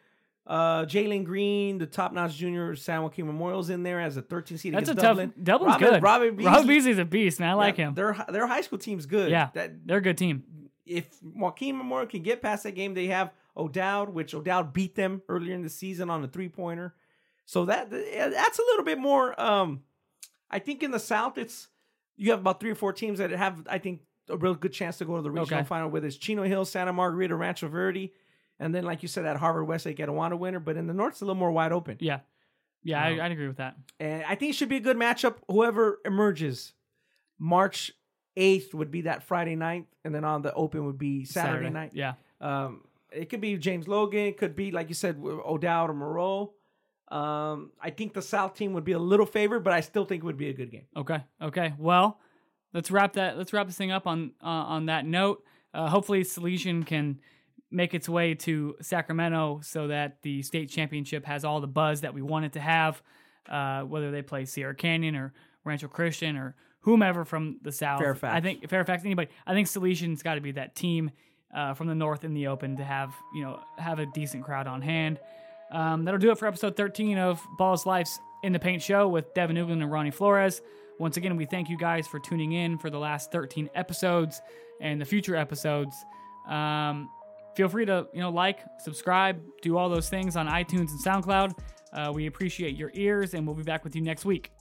Uh, Jalen Green, the top notch junior San Joaquin Memorial's in there as a 13 seed. That's a against tough. Dublin. Dublin's Robin- good. Robin Robin Beasley's a beast, man. I like yeah, him. Their their high school team's good. Yeah. That They're a good team. if Joaquin Memorial can get past that game, they have O'Dowd, which O'Dowd beat them earlier in the season on a three pointer. So that that's a little bit more. Um, I think in the South, it's you have about three or four teams that have, I think, a real good chance to go to the regional Okay. final. Whether it's Chino Hill, Santa Margarita, Rancho Verde, and then like you said, that Harvard Westlake Etiwanda winner. But in the North, it's a little more wide open. Yeah, yeah. Um, I, I'd agree with that. And I think it should be a good matchup. Whoever emerges, March eighth would be that Friday night, and then on the Open would be Saturday, night. Yeah. Um, it could be James Logan. It could be, like you said, O'Dowd or Moreau. Um, I think the South team would be a little favored, but I still think it would be a good game. Okay. Okay. Well, let's wrap that. Let's wrap this thing up on uh, on that note. Uh, hopefully, Salesian can make its way to Sacramento so that the state championship has all the buzz that we want it to have. Uh, whether they play Sierra Canyon or Rancho Christian or whomever from the south, Fairfax. I think Fairfax, anybody. I think Salesian's got to be that team uh, from the north in the open to have you know have a decent crowd on hand. Um, that'll do it for episode 13 of Ballislife's In the Paint show with Devin Ugland and Ronnie Flores. Once again, we thank you guys for tuning in for the last 13 episodes and the future episodes. Um, feel free to you know like, subscribe, do all those things on iTunes and SoundCloud. Uh, we appreciate your ears, and we'll be back with you next week.